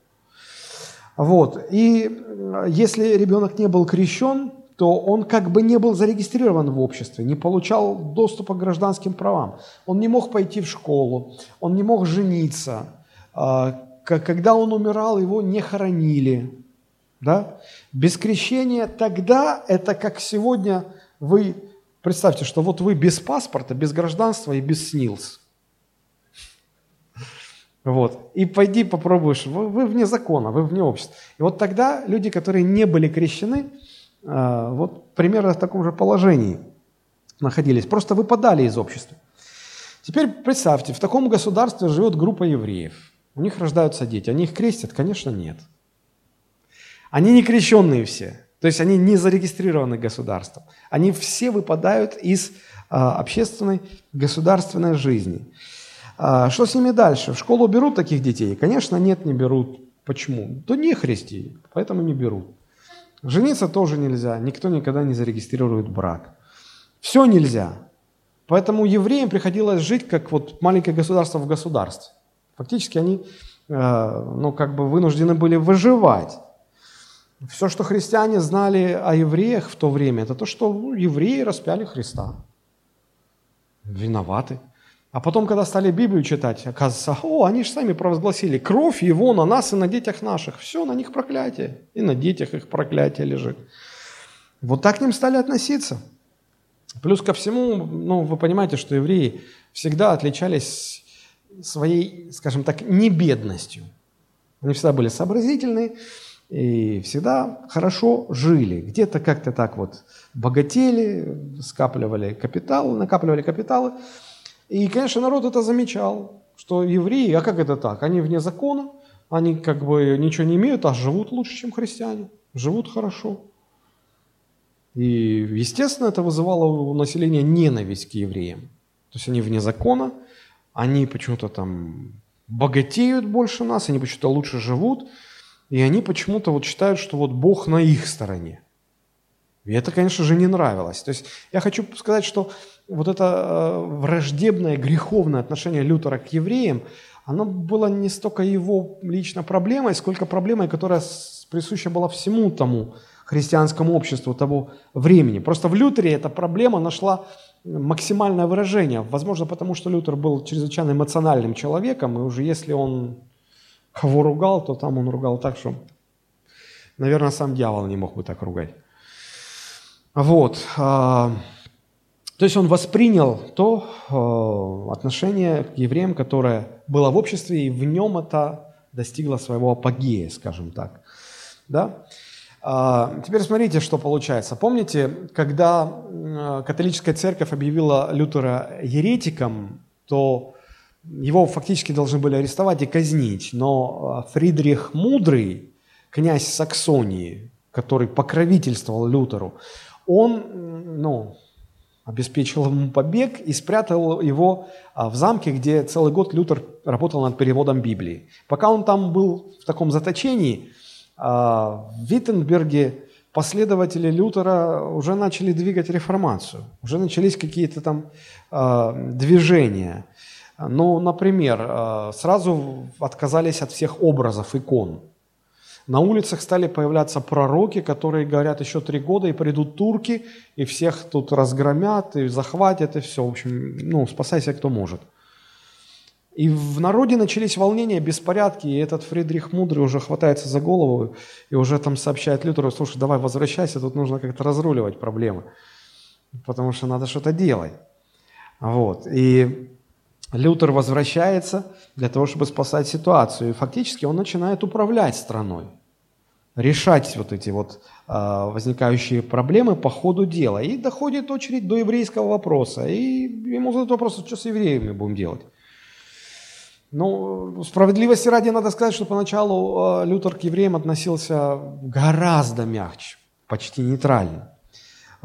Вот. И э, если ребенок не был крещен, то он как бы не был зарегистрирован в обществе, не получал доступа к гражданским правам. Он не мог пойти в школу, он не мог жениться. А, когда он умирал, его не хоронили. Да? Без крещения тогда это как сегодня вы, представьте, что вот вы без паспорта, без гражданства и без СНИЛС. Вот. И пойди попробуешь, вы, вы вне закона, вы вне общества. И вот тогда люди, которые не были крещены, э, вот примерно в таком же положении находились, просто выпадали из общества. Теперь представьте, в таком государстве живет группа евреев. У них рождаются дети. Они их крестят? Конечно, нет. Они не крещенные все. То есть они не зарегистрированы государством. Они все выпадают из а, общественной государственной жизни. А что с ними дальше? В школу берут таких детей? Конечно, нет, не берут. Почему? То не христи, поэтому не берут. Жениться тоже нельзя, никто никогда не зарегистрирует брак. Все нельзя. Поэтому евреям приходилось жить как вот маленькое государство в государстве. Фактически они э, ну, как бы вынуждены были выживать. Все, что христиане знали о евреях в то время, это то, что ну, евреи распяли Христа. Виноваты. А потом, когда стали Библию читать, оказывается, о, они же сами провозгласили, кровь его на нас и на детях наших. Все, на них проклятие. И на детях их проклятие лежит. Вот так к ним стали относиться. Плюс ко всему, ну, вы понимаете, что евреи всегда отличались своей, скажем так, небедностью. Они всегда были сообразительны и всегда хорошо жили. Где-то как-то так вот богатели, скапливали капитал, накапливали капиталы. И, конечно, народ это замечал, что евреи, а как это так? Они вне закона, они как бы ничего не имеют, а живут лучше, чем христиане, живут хорошо. И, естественно, это вызывало у населения ненависть к евреям. То есть они вне закона, они почему-то там богатеют больше нас, они почему-то лучше живут, и они почему-то вот считают, что вот Бог на их стороне. И это, конечно же, не нравилось. То есть я хочу сказать, что вот это э, враждебное, греховное отношение Лютера к евреям, оно было не столько его лично проблемой, сколько проблемой, которая присуща была всему тому христианскому обществу того времени. Просто в Лютере эта проблема нашла максимальное выражение. Возможно, потому что Лютер был чрезвычайно эмоциональным человеком, и уже если он кого ругал, то там он ругал так, что, наверное, сам дьявол не мог бы так ругать. Вот. То есть он воспринял то а, отношение к евреям, которое было в обществе, и в нем это достигло своего апогея, скажем так. Да? А, теперь смотрите, что получается. Помните, когда католическая церковь объявила Лютера еретиком, то его фактически должны были арестовать и казнить. Но Фридрих Мудрый, князь Саксонии, который покровительствовал Лютеру, он ну, обеспечил ему побег и спрятал его а, в замке, где целый год Лютер работал над переводом Библии. Пока он там был в таком заточении – а, в Виттенберге последователи Лютера уже начали двигать реформацию, уже начались какие-то там а, движения. Ну, например, сразу отказались от всех образов, икон. На улицах стали появляться пророки, которые говорят еще три года, и придут турки, и всех тут разгромят, и захватят, и все. В общем, ну, спасайся, кто может. И в народе начались волнения, беспорядки, и этот Фридрих Мудрый уже хватается за голову и уже там сообщает Лютеру, слушай, давай возвращайся, тут нужно как-то разруливать проблемы, потому что надо что-то делать. Вот. И Лютер возвращается для того, чтобы спасать ситуацию. И фактически он начинает управлять страной, решать вот эти вот э, возникающие проблемы по ходу дела. И доходит очередь до еврейского вопроса. И ему задают вопрос, что с евреями будем делать. Ну, справедливости ради надо сказать, что поначалу э, Лютер к евреям относился гораздо мягче, почти нейтрально.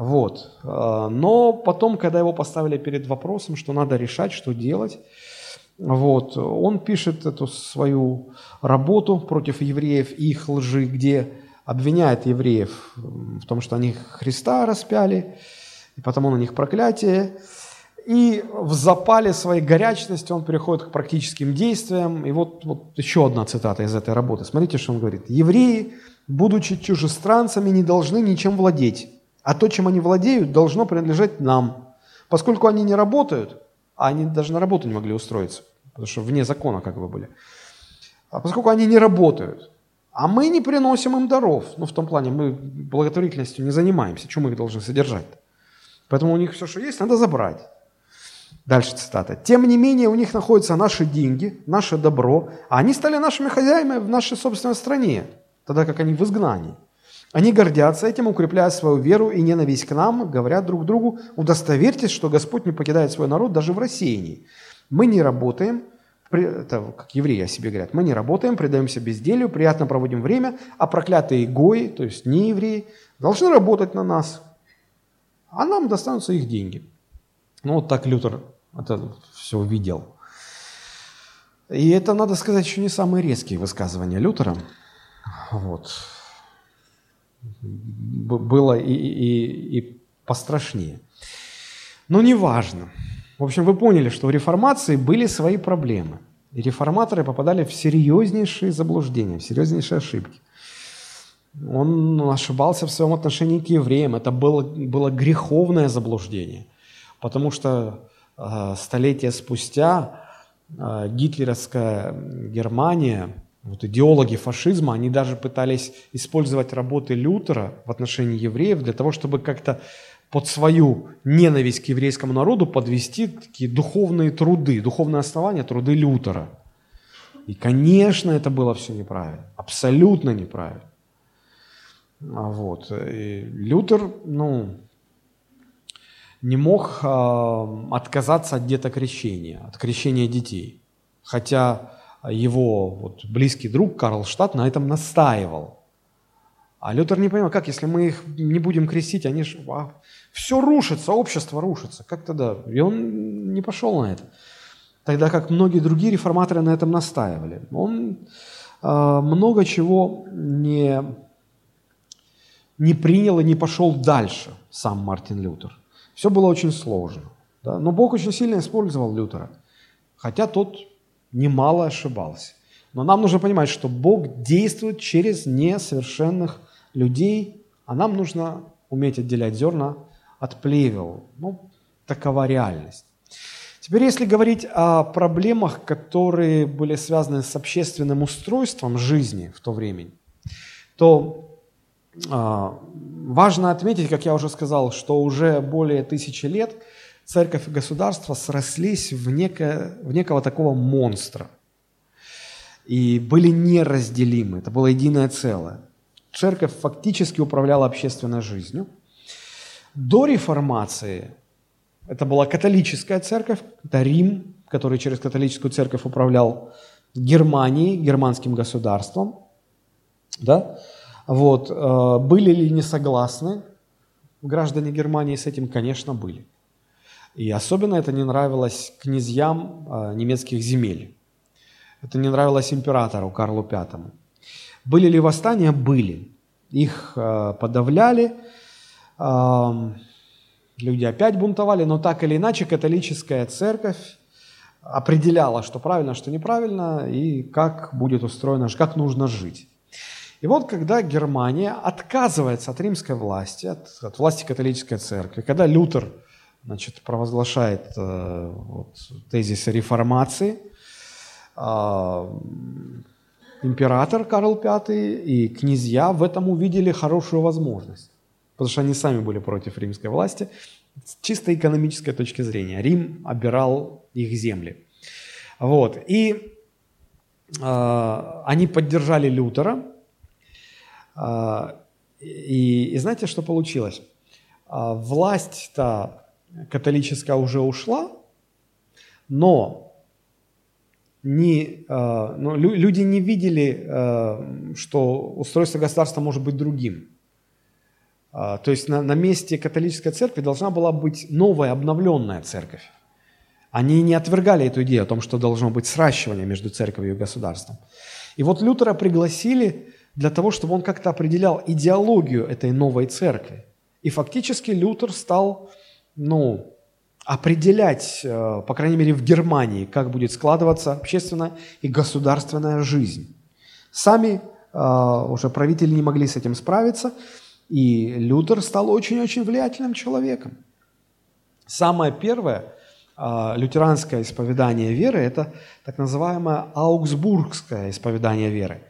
Вот. Э, но потом, когда его поставили перед вопросом, что надо решать, что делать, вот, он пишет эту свою работу против евреев и их лжи, где обвиняет евреев в том, что они Христа распяли, и потому на них проклятие. И в запале своей горячности он переходит к практическим действиям. И вот, вот еще одна цитата из этой работы. Смотрите, что он говорит. «Евреи, будучи чужестранцами, не должны ничем владеть, а то, чем они владеют, должно принадлежать нам. Поскольку они не работают, а они даже на работу не могли устроиться, потому что вне закона как бы были, а поскольку они не работают, а мы не приносим им даров, ну в том плане мы благотворительностью не занимаемся, чем мы их должны содержать? Поэтому у них все, что есть, надо забрать. Дальше цитата. «Тем не менее у них находятся наши деньги, наше добро, а они стали нашими хозяевами в нашей собственной стране, тогда как они в изгнании. Они гордятся этим, укрепляя свою веру и ненависть к нам, говорят друг другу, удостоверьтесь, что Господь не покидает свой народ даже в рассеянии. Мы не работаем, это как евреи о себе говорят, мы не работаем, предаемся безделью, приятно проводим время, а проклятые гои, то есть не евреи, должны работать на нас, а нам достанутся их деньги. Ну вот так Лютер это все увидел. И это, надо сказать, еще не самые резкие высказывания Лютера. Вот. Было и, и, и пострашнее. Но неважно. В общем, вы поняли, что у реформации были свои проблемы. И реформаторы попадали в серьезнейшие заблуждения, в серьезнейшие ошибки. Он ошибался в своем отношении к евреям. Это было, было греховное заблуждение. Потому что э, столетия спустя э, гитлеровская Германия, вот идеологи фашизма, они даже пытались использовать работы Лютера в отношении евреев для того, чтобы как-то под свою ненависть к еврейскому народу подвести такие духовные труды, духовные основания, труды Лютера. И, конечно, это было все неправильно, абсолютно неправильно. А вот. И Лютер, ну, не мог э, отказаться от детокрещения, от крещения детей. Хотя его вот, близкий друг Карл Штадт на этом настаивал. А Лютер не понимал, как, если мы их не будем крестить, они же, а, все рушится, общество рушится, как тогда? И он не пошел на это. Тогда как многие другие реформаторы на этом настаивали. Он э, много чего не, не принял и не пошел дальше, сам Мартин Лютер. Все было очень сложно. Да? Но Бог очень сильно использовал Лютера, хотя тот немало ошибался. Но нам нужно понимать, что Бог действует через несовершенных людей, а нам нужно уметь отделять зерна от плевел. Ну, такова реальность. Теперь, если говорить о проблемах, которые были связаны с общественным устройством жизни в то время, то э, важно отметить, как я уже сказал, что уже более тысячи лет церковь и государство срослись в, некое, в некого такого монстра и были неразделимы. Это было единое целое. Церковь фактически управляла общественной жизнью. До реформации это была католическая церковь, это Рим, который через католическую церковь управлял Германией, германским государством. Да? Вот. Э, были ли не согласны граждане Германии с этим? Конечно, были. И особенно это не нравилось князьям э, немецких земель. Это не нравилось императору Карлу V. Были ли восстания? Были. Их э, подавляли, люди опять бунтовали, но так или иначе католическая церковь определяла, что правильно, что неправильно, и как будет устроено, как нужно жить. И вот когда Германия отказывается от римской власти, от, от власти католической церкви, когда Лютер значит, провозглашает э, вот, тезис реформации, э, император Карл V и князья в этом увидели хорошую возможность, потому что они сами были против римской власти, с чисто экономической точки зрения. Рим обирал их земли. Вот. И э, они поддержали Лютера. Э, и, и знаете, что получилось? Власть-то католическая уже ушла, но не, э, ну, люди не видели, э, что устройство государства может быть другим. А, то есть на, на месте католической церкви должна была быть новая, обновленная церковь. Они не отвергали эту идею о том, что должно быть сращивание между церковью и государством. И вот Лютера пригласили для того, чтобы он как-то определял идеологию этой новой церкви. И фактически Лютер стал ну, определять, э, по крайней мере в Германии, как будет складываться общественная и государственная жизнь. Сами э, уже правители не могли с этим справиться, и Лютер стал очень-очень влиятельным человеком. Самое первое э, лютеранское исповедание веры – это так называемое аугсбургское исповедание веры.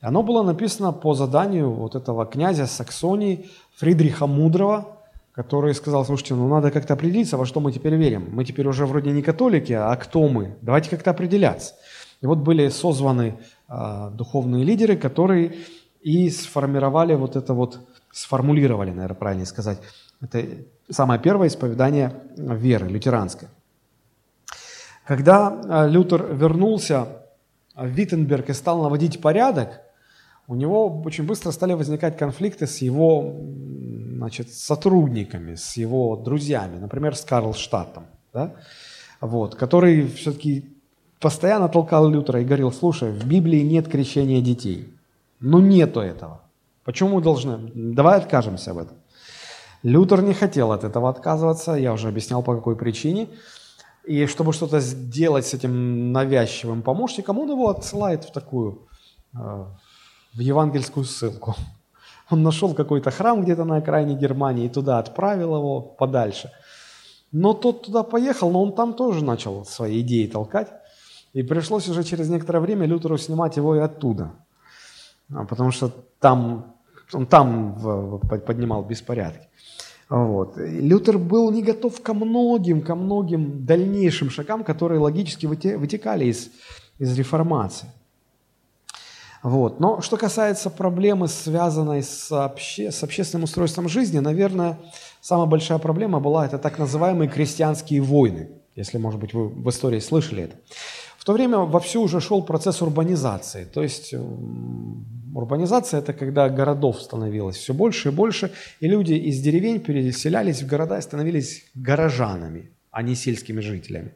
Оно было написано по заданию вот этого князя Саксонии Фридриха Мудрого, который сказал, слушайте, ну надо как-то определиться, во что мы теперь верим. Мы теперь уже вроде не католики, а кто мы? Давайте как-то определяться. И вот были созваны э, духовные лидеры, которые и сформировали вот это вот сформулировали, наверное, правильнее сказать. Это самое первое исповедание веры, лютеранское. Когда э, Лютер вернулся в Виттенберг и стал наводить порядок, у него очень быстро стали возникать конфликты с его значит, сотрудниками, с его друзьями, например, с Карлштадтом, да? вот, который все-таки постоянно толкал Лютера и говорил, слушай, в Библии нет крещения детей. Ну, нету этого. Почему мы должны? Давай откажемся об этом. Лютер не хотел от этого отказываться, я уже объяснял по какой причине. И чтобы что-то сделать с этим навязчивым помощником, он его отсылает в такую, э, в евангельскую ссылку. Он нашел какой-то храм где-то на окраине Германии и туда отправил его подальше. Но тот туда поехал, но он там тоже начал свои идеи толкать. И пришлось уже через некоторое время Лютеру снимать его и оттуда. А, потому что там, он там поднимал беспорядки. Вот. Лютер был не готов ко многим, ко многим дальнейшим шагам, которые логически вытекали из, из реформации. Вот. Но что касается проблемы, связанной с, обще, с общественным устройством жизни, наверное, самая большая проблема была это так называемые крестьянские войны, если, может быть, вы в истории слышали это. В то время вовсю уже шел процесс урбанизации. То есть урбанизация – это когда городов становилось все больше и больше, и люди из деревень переселялись в города и становились горожанами, а не сельскими жителями.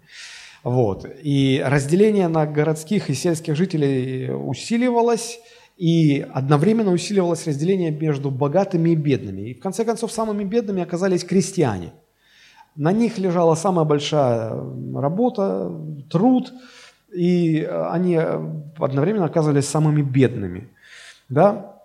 Вот. И разделение на городских и сельских жителей усиливалось, и одновременно усиливалось разделение между богатыми и бедными. И в конце концов самыми бедными оказались крестьяне. На них лежала самая большая работа, труд, и они одновременно оказывались самыми бедными. Да?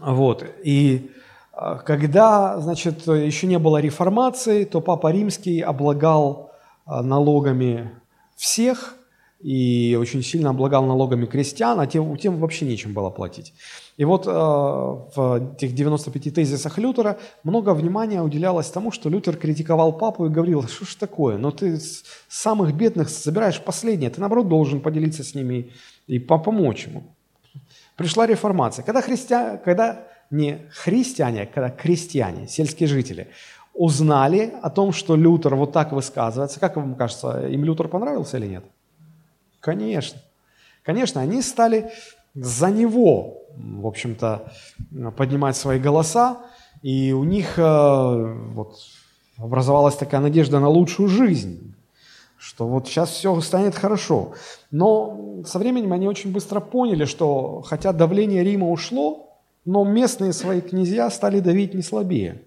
Вот. И а, когда, значит, еще не было реформации, то Папа Римский облагал налогами всех и очень сильно облагал налогами крестьян, а тем, тем вообще нечем было платить. И вот э, в этих 95 тезисах Лютера много внимания уделялось тому, что Лютер критиковал папу и говорил, что ж такое, но ты с самых бедных забираешь последнее, ты наоборот должен поделиться с ними и помочь ему. Пришла реформация. Когда, христиане, когда не христиане, а когда крестьяне, сельские жители, узнали о том, что Лютер вот так высказывается. Как вам кажется, им Лютер понравился или нет? Конечно. Конечно, они стали за него, в общем-то, поднимать свои голоса, и у них э, вот, образовалась такая надежда на лучшую жизнь, что вот сейчас все станет хорошо. Но со временем они очень быстро поняли, что хотя давление Рима ушло, но местные свои князья стали давить не слабее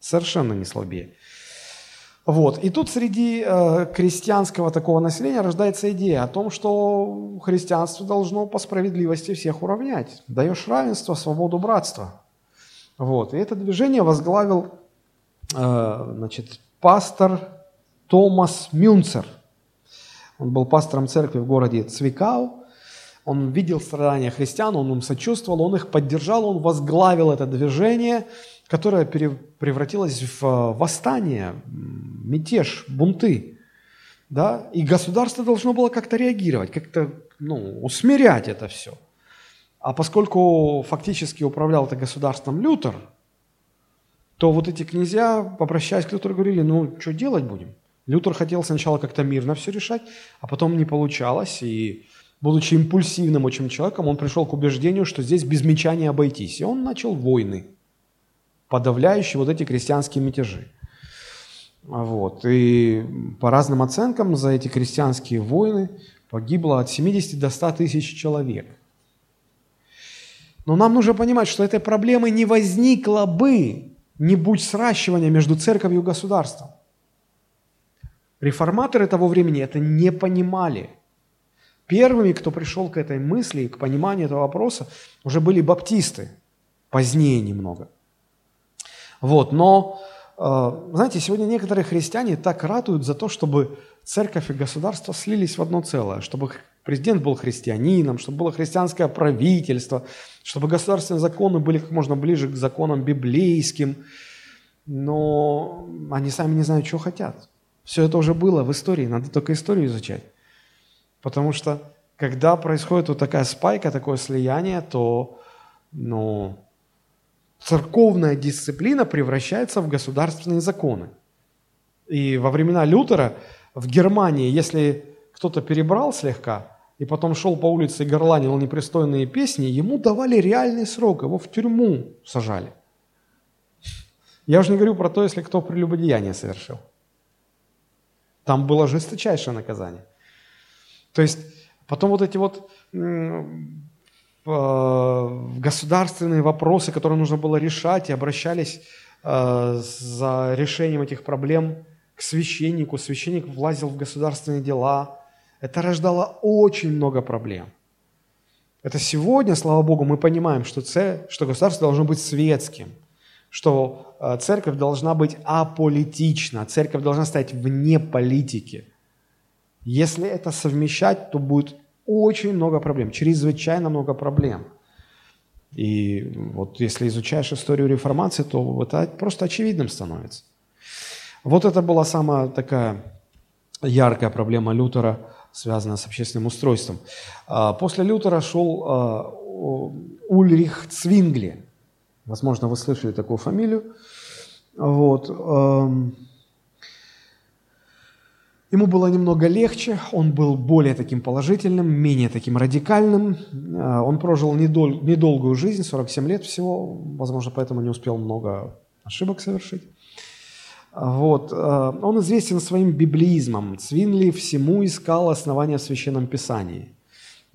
совершенно не слабее. Вот. И тут среди э, крестьянского такого населения рождается идея о том, что христианство должно по справедливости всех уравнять. Даешь равенство, свободу, братство. Вот. И это движение возглавил э, значит, пастор Томас Мюнцер. Он был пастором церкви в городе Цвикау. Он видел страдания христиан, он им сочувствовал, он их поддержал, он возглавил это движение – которая превратилась в э, восстание, мятеж, бунты. Да? И государство должно было как-то реагировать, как-то ну, усмирять это все. А поскольку фактически управлял это государством Лютер, то вот эти князья, попрощаясь к Лютеру, говорили, ну, что делать будем? Лютер хотел сначала как-то мирно все решать, а потом не получалось, и будучи импульсивным очень человеком, он пришел к убеждению, что здесь без меча не обойтись, и он начал войны – подавляющий вот эти крестьянские мятежи. Вот. И по разным оценкам за эти крестьянские войны погибло от 70 до 100 тысяч человек. Но нам нужно понимать, что этой проблемы не возникло бы, не будь сращивания между церковью и государством. Реформаторы того времени это не понимали. Первыми, кто пришел к этой мысли и к пониманию этого вопроса, уже были баптисты, позднее немного – вот, но, э, знаете, сегодня некоторые христиане так ратуют за то, чтобы церковь и государство слились в одно целое, чтобы президент был христианином, чтобы было христианское правительство, чтобы государственные законы были как можно ближе к законам библейским, но они сами не знают, чего хотят. Все это уже было в истории, надо только историю изучать. Потому что когда происходит вот такая спайка, такое слияние, то ну, церковная дисциплина превращается в государственные законы. И во времена Лютера в Германии, если кто-то перебрал слегка и потом шел по улице и горланил непристойные песни, ему давали реальный срок, его в тюрьму сажали. Я уже не говорю про то, если кто прелюбодеяние совершил. Там было жесточайшее наказание. То есть потом вот эти вот в государственные вопросы, которые нужно было решать, и обращались э, за решением этих проблем к священнику. Священник влазил в государственные дела. Это рождало очень много проблем. Это сегодня, слава Богу, мы понимаем, что, це, что государство должно быть светским, что э, церковь должна быть аполитична, церковь должна стоять вне политики. Если это совмещать, то будет очень много проблем, чрезвычайно много проблем. И вот если изучаешь историю реформации, то это просто очевидным становится. Вот это была самая такая яркая проблема Лютера, связанная с общественным устройством. А, после Лютера шел а, Ульрих Цвингли. Возможно, вы слышали такую фамилию. Вот. Ему было немного легче, он был более таким положительным, менее таким радикальным. А, он прожил недол- недолгую жизнь, 47 лет всего, возможно, поэтому не успел много ошибок совершить. Вот. Э, он известен своим библеизмом. Цвинли всему искал основания в Священном Писании.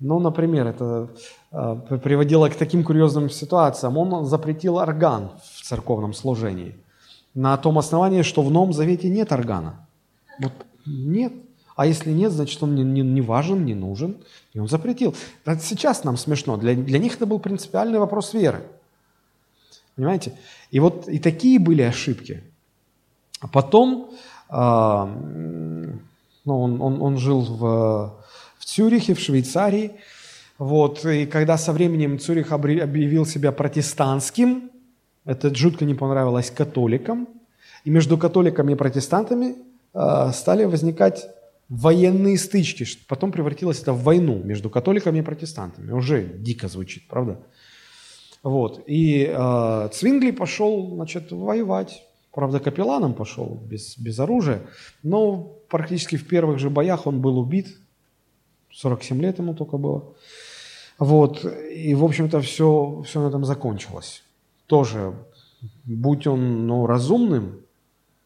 Ну, например, это э, приводило к таким курьезным ситуациям. Он запретил орган в церковном служении на том основании, что в Новом Завете нет органа. Вот нет. А если нет, значит, он не, не, не важен, не нужен. И он запретил. Это сейчас нам смешно. Для, для них это был принципиальный вопрос веры. Понимаете? И вот и такие были ошибки. А потом а, ну, он, он, он жил в, в Цюрихе, в Швейцарии. Вот, и когда со временем Цюрих объявил себя протестантским, это жутко не понравилось католикам. И между католиками и протестантами э, стали возникать военные стычки. Потом превратилось это в войну между католиками и протестантами. Уже дико звучит, правда? Вот. И э, Цвингли пошел, значит, воевать Правда, капелланом пошел без, без оружия, но практически в первых же боях он был убит. 47 лет ему только было. Вот. И, в общем-то, все, все на этом закончилось. Тоже, будь он ну, разумным,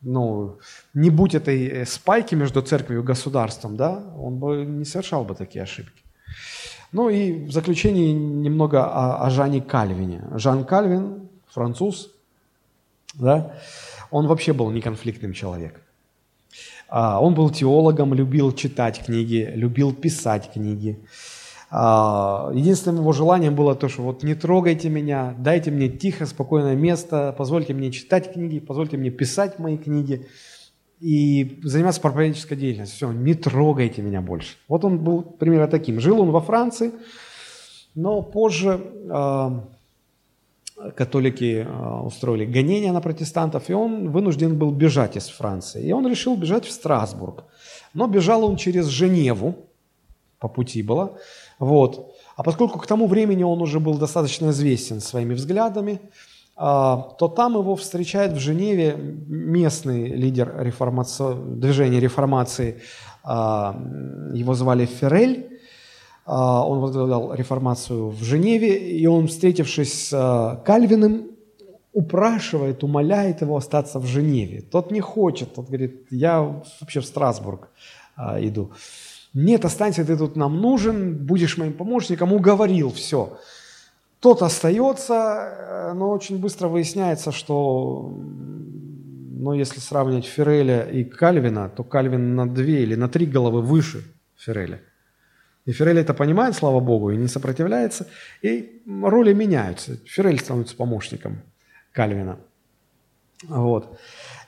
ну, не будь этой э, спайки между церковью и государством, да, он бы не совершал бы такие ошибки. Ну и в заключение немного о, о Жане Кальвине. Жан Кальвин, француз, да, он вообще был неконфликтным человеком. А, он был теологом, любил читать книги, любил писать книги. А, единственным его желанием было то, что вот не трогайте меня, дайте мне тихо, спокойное место, позвольте мне читать книги, позвольте мне писать мои книги и заниматься проповеднической деятельностью. Все, не трогайте меня больше. Вот он был примерно таким. Жил он во Франции, но позже а, католики э, устроили гонения на протестантов, и он вынужден был бежать из Франции. И он решил бежать в Страсбург. Но бежал он через Женеву, по пути было. Вот. А поскольку к тому времени он уже был достаточно известен своими взглядами, э, то там его встречает в Женеве местный лидер реформаци... движения реформации, э, его звали Ферель, а, он возглавлял реформацию в Женеве, и он, встретившись с а, Кальвиным, упрашивает, умоляет его остаться в Женеве. Тот не хочет, тот говорит, я вообще в Страсбург а, иду. Нет, останься, ты тут нам нужен, будешь моим помощником, уговорил, все. Тот остается, э, но очень быстро выясняется, что, ну, если сравнивать Фереля и Кальвина, то Кальвин на две или на три головы выше Фереля. И Ферель это понимает, слава богу, и не сопротивляется. И роли меняются. Ферель становится помощником Кальвина. Вот.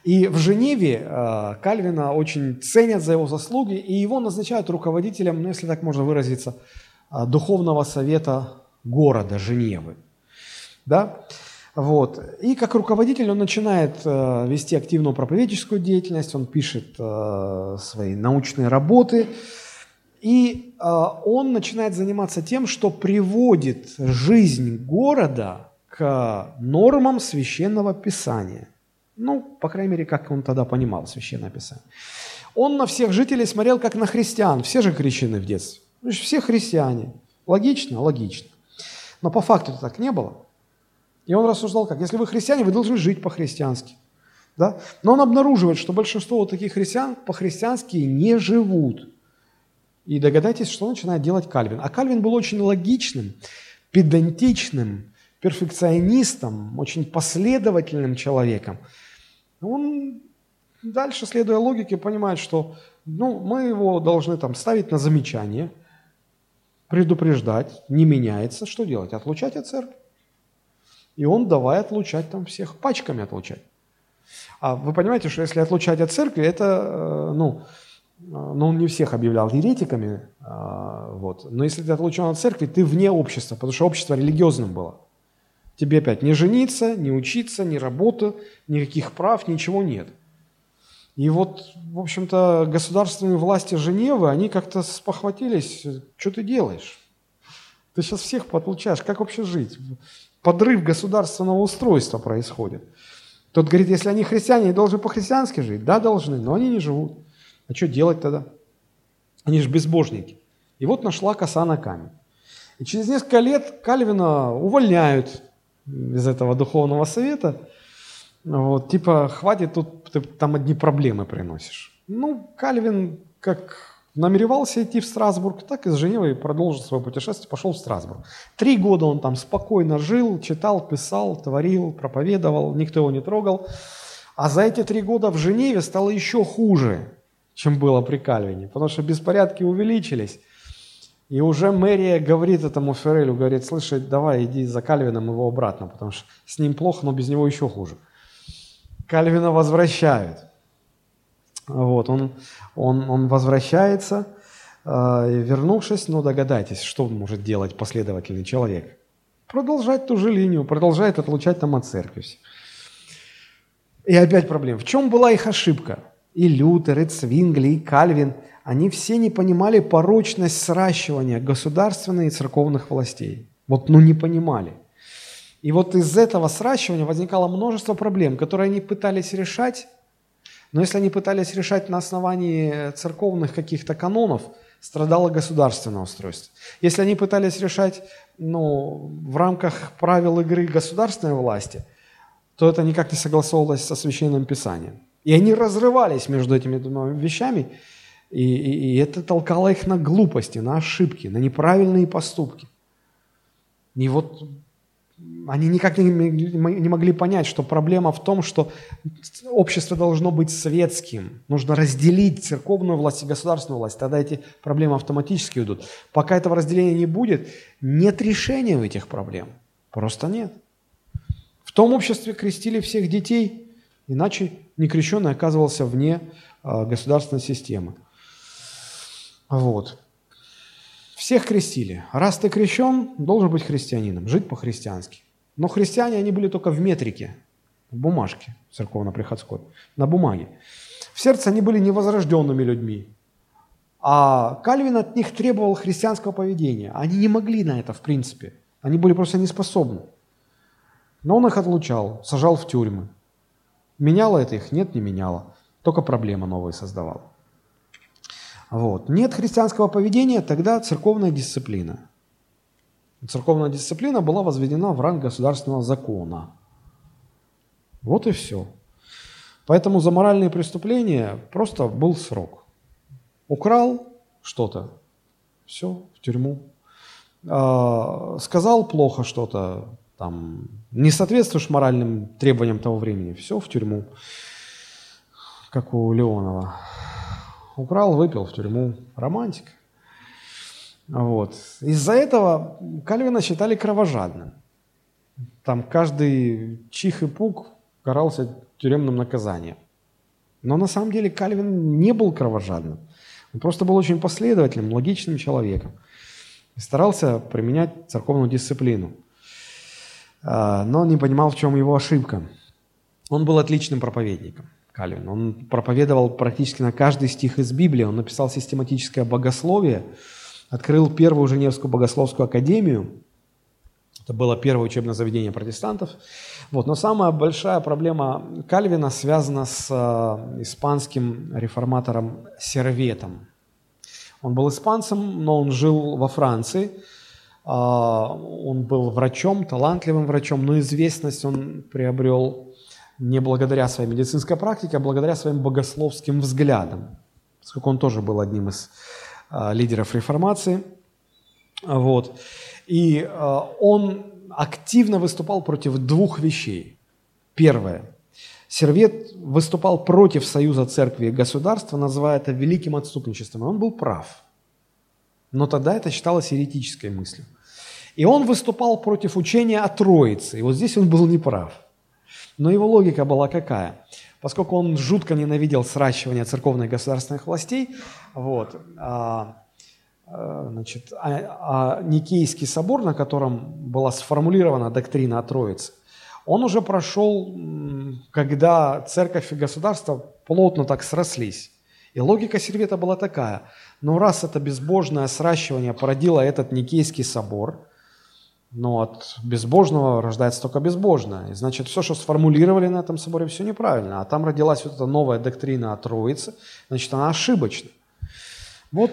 И в Женеве э, Кальвина очень ценят за его заслуги, и его назначают руководителем, ну, если так можно выразиться, э, духовного совета города Женевы. Да? Вот. И как руководитель он начинает э, вести активную проповедческую деятельность, он пишет свои научные работы, и он начинает заниматься тем, что приводит жизнь города к нормам священного писания. Ну, по крайней мере, как он тогда понимал священное писание. Он на всех жителей смотрел как на христиан. Все же крещены в детстве. Все христиане. Логично? Логично. Но по факту так не было. И он рассуждал как? Если вы христиане, вы должны жить по-христиански. Да? Но он обнаруживает, что большинство вот таких христиан по-христиански не живут. И догадайтесь, что начинает делать Кальвин. А Кальвин был очень логичным, педантичным, перфекционистом, очень последовательным человеком. Он дальше, следуя логике, понимает, что ну, мы его должны там ставить на замечание, предупреждать, не меняется, что делать? Отлучать от церкви. И он давай отлучать там всех, пачками отлучать. А вы понимаете, что если отлучать от церкви, это, э, ну, э, ну, он не всех объявлял еретиками, а, вот. но если ты отлучен от церкви, ты вне общества, потому что общество религиозным было. Тебе опять не жениться, не учиться, ни работы, никаких прав, ничего нет. И вот, в общем-то, государственные власти Женевы, они как-то спохватились, что ты делаешь? Ты сейчас всех подключаешь, как вообще жить? Подрыв государственного устройства происходит. Тот говорит, если они христиане, они должны по-христиански жить. Да, должны, но они не живут. А что делать тогда? Они же безбожники. И вот нашла коса на камень. И через несколько лет Кальвина увольняют из этого духовного совета. Вот, типа, хватит, тут ты там одни проблемы приносишь. Ну, Кальвин как намеревался идти в Страсбург, так из Женевы продолжил свое путешествие, пошел в Страсбург. Три года он там спокойно жил, читал, писал, творил, проповедовал, никто его не трогал. А за эти три года в Женеве стало еще хуже, чем было при Кальвине, потому что беспорядки увеличились. И уже мэрия говорит этому Ферелю, говорит, слышай, давай иди за Кальвином его обратно, потому что с ним плохо, но без него еще хуже. Кальвина возвращают. Вот, он, он, он возвращается, э, вернувшись, ну догадайтесь, что может делать последовательный человек. Продолжать ту же линию, продолжает отлучать там от церкви. И опять проблема. В чем была их ошибка? И Лютер, и Цвингли, и Кальвин, они все не понимали порочность сращивания государственных и церковных властей. Вот, ну не понимали. И вот из этого сращивания возникало множество проблем, которые они пытались решать, но если они пытались решать на основании церковных каких-то канонов, страдало государственное устройство. Если они пытались решать ну, в рамках правил игры государственной власти, то это никак не согласовывалось со Священным Писанием. И они разрывались между этими двумя вещами, и, и, и это толкало их на глупости, на ошибки, на неправильные поступки. И вот они никак не, не могли понять, что проблема в том, что общество должно быть светским. Нужно разделить церковную власть и государственную власть. Тогда эти проблемы автоматически уйдут. Пока этого разделения не будет, нет решения у этих проблем. Просто нет. В том обществе крестили всех детей, иначе некрещенный оказывался вне э, государственной системы. Вот. Всех крестили. Раз ты крещен, должен быть христианином, жить по-христиански. Но христиане, они были только в метрике, в бумажке церковно-приходской, на бумаге. В сердце они были невозрожденными людьми. А Кальвин от них требовал христианского поведения. Они не могли на это, в принципе. Они были просто не способны. Но он их отлучал, сажал в тюрьмы. Меняло это их? Нет, не меняло. Только проблемы новые создавало. Вот. Нет христианского поведения, тогда церковная дисциплина. Церковная дисциплина была возведена в ранг государственного закона. Вот и все. Поэтому за моральные преступления просто был срок. Украл что-то, все, в тюрьму. А, сказал плохо что-то, там, не соответствуешь моральным требованиям того времени, все, в тюрьму, как у Леонова. Украл, выпил в тюрьму. Романтика. Вот. Из-за этого Кальвина считали кровожадным. Там каждый чих и пук карался тюремным наказанием. Но на самом деле Кальвин не был кровожадным. Он просто был очень последовательным, логичным человеком. И старался применять церковную дисциплину. А, но не понимал, в чем его ошибка. Он был отличным проповедником. Кальвин. Он проповедовал практически на каждый стих из Библии. Он написал систематическое богословие, открыл первую Женевскую богословскую академию. Это было первое учебное заведение протестантов. Вот. Но самая большая проблема Кальвина связана с э, испанским реформатором Серветом. Он был испанцем, но он жил во Франции. Э, он был врачом, талантливым врачом, но известность он приобрел не благодаря своей медицинской практике, а благодаря своим богословским взглядам, поскольку он тоже был одним из э, лидеров реформации. Вот. И э, он активно выступал против двух вещей. Первое. Сервет выступал против союза церкви и государства, называя это великим отступничеством. И он был прав. Но тогда это считалось еретической мыслью. И он выступал против учения о Троице. И вот здесь он был неправ. Но его логика была какая? Поскольку он жутко ненавидел сращивание церковных и государственных властей, вот, а, а, значит, а, а Никейский собор, на котором была сформулирована доктрина о Троице, он уже прошел, когда церковь и государство плотно так срослись. И логика Сервета была такая. Ну, раз это безбожное сращивание породило этот Никейский собор, но от безбожного рождается только безбожное. И значит, все, что сформулировали на этом соборе, все неправильно. А там родилась вот эта новая доктрина о Троице, значит, она ошибочна. Вот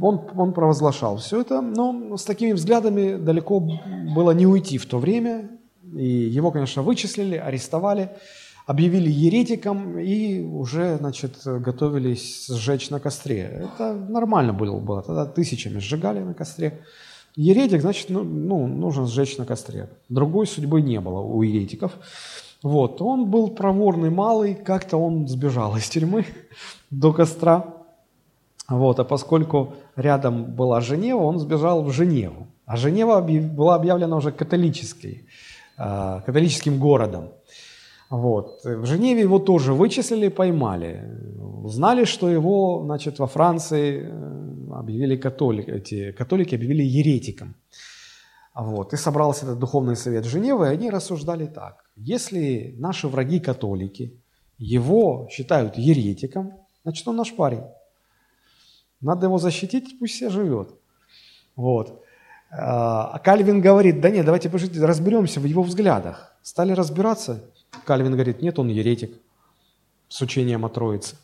он, он провозглашал все это, но с такими взглядами далеко было не уйти в то время. И его, конечно, вычислили, арестовали, объявили еретиком и уже, значит, готовились сжечь на костре. Это нормально было, было. тогда тысячами сжигали на костре. Еретик, значит, ну, ну, нужно сжечь на костре. Другой судьбы не было у еретиков. Вот, он был проворный малый, как-то он сбежал из тюрьмы до костра. Вот, а поскольку рядом была Женева, он сбежал в Женеву. А Женева была объявлена уже католической, а, католическим городом. Вот. В Женеве его тоже вычислили, поймали. Знали, что его, значит, во Франции э, объявили католик, эти католики объявили еретиком. Вот. И собрался этот духовный совет Женевы, и они рассуждали так. Если наши враги католики его считают еретиком, значит, он наш парень. Надо его защитить, пусть все живет. Вот. А Кальвин говорит, да нет, давайте разберемся в его взглядах. Стали разбираться, Кальвин говорит, нет, он еретик с учением о Троице.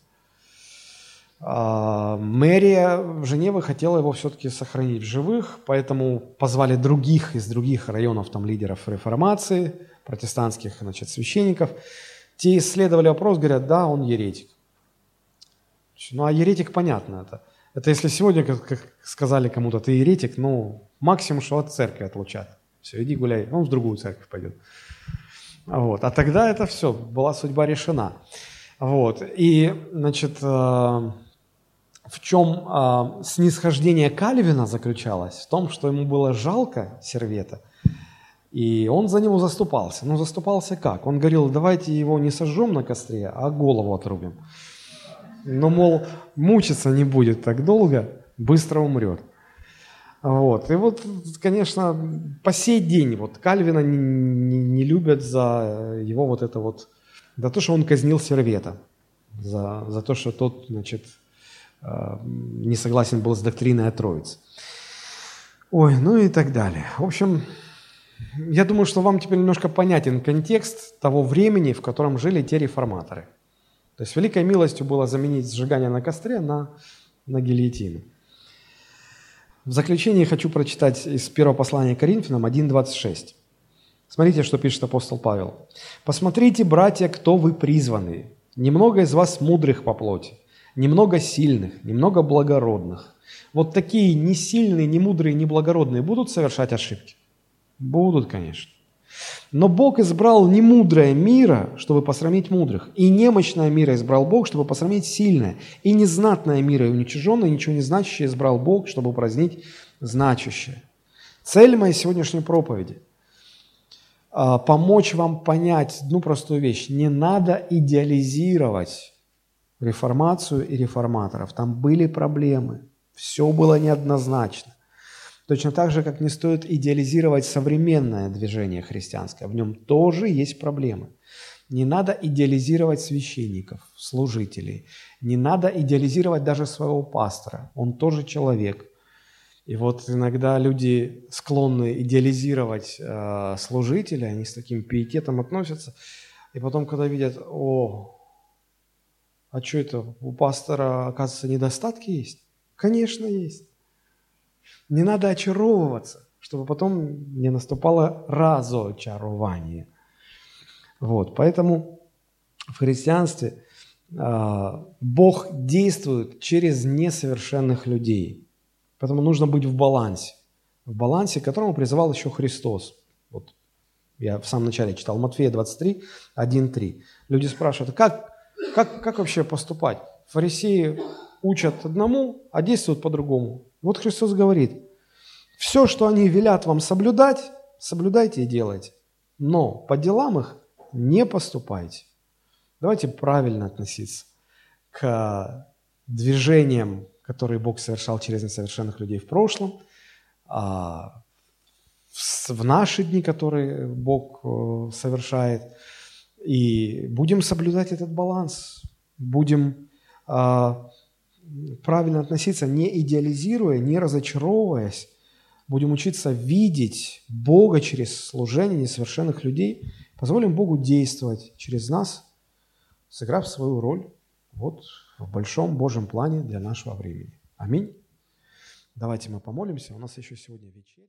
А, мэрия Женевы хотела его все-таки сохранить в живых, поэтому позвали других из других районов, там, лидеров реформации, протестантских значит, священников. Те исследовали вопрос, говорят, да, он еретик. Ну, а еретик понятно это. Это если сегодня, как сказали кому-то, ты еретик, ну, максимум, что от церкви отлучат. Все, иди гуляй, он в другую церковь пойдет. Вот. А тогда это все, была судьба решена. Вот. И, значит, э, в чем э, снисхождение Кальвина заключалось? В том, что ему было жалко сервета, и он за него заступался. Но заступался как? Он говорил, давайте его не сожжем на костре, а голову отрубим. Но, мол, мучиться не будет так долго, быстро умрет. Вот. И вот, конечно, по сей день вот Кальвина не, не, не любят за его вот это вот, за то, что он казнил Сервета, за, за то, что тот, значит, э, не согласен был с доктриной о Троице. Ой, ну и так далее. В общем, я думаю, что вам теперь немножко понятен контекст того времени, в котором жили те реформаторы. То есть великой милостью было заменить сжигание на костре на, на гильотину. В заключение хочу прочитать из первого послания Коринфянам 1.26. Смотрите, что пишет апостол Павел. «Посмотрите, братья, кто вы призванные. Немного из вас мудрых по плоти, немного сильных, немного благородных. Вот такие не сильные, не мудрые, не благородные будут совершать ошибки? Будут, конечно. Но Бог избрал не мудрое мира, чтобы посрамить мудрых, и немощное мира избрал Бог, чтобы посрамить сильное, и незнатное мира и уничиженное, ничего не значащее избрал Бог, чтобы упразднить значащее. Цель моей сегодняшней проповеди а, – помочь вам понять одну простую вещь. Не надо идеализировать реформацию и реформаторов. Там были проблемы, все было неоднозначно. Точно так же, как не стоит идеализировать современное движение христианское. В нем тоже есть проблемы. Не надо идеализировать священников, служителей. Не надо идеализировать даже своего пастора. Он тоже человек. И вот иногда люди склонны идеализировать э, служителя, они с таким пиететом относятся. И потом, когда видят, о, а что это, у пастора, оказывается, недостатки есть? Конечно, есть. Не надо очаровываться, чтобы потом не наступало разочарование. Вот, поэтому в христианстве э, Бог действует через несовершенных людей. Поэтому нужно быть в балансе. В балансе, к которому призывал еще Христос. Вот я в самом начале читал Матфея 23, 1, Люди спрашивают, как, как, как вообще поступать? Фарисеи учат одному, а действуют по-другому. Вот Христос говорит, все, что они велят вам соблюдать, соблюдайте и делайте. Но по делам их не поступайте. Давайте правильно относиться к движениям, которые Бог совершал через несовершенных людей в прошлом, а, в наши дни, которые Бог э, совершает. И будем соблюдать этот баланс, будем а, правильно относиться, не идеализируя, не разочаровываясь, будем учиться видеть Бога через служение несовершенных людей, позволим Богу действовать через нас, сыграв свою роль вот в большом Божьем плане для нашего времени. Аминь. Давайте мы помолимся. У нас еще сегодня вечеря.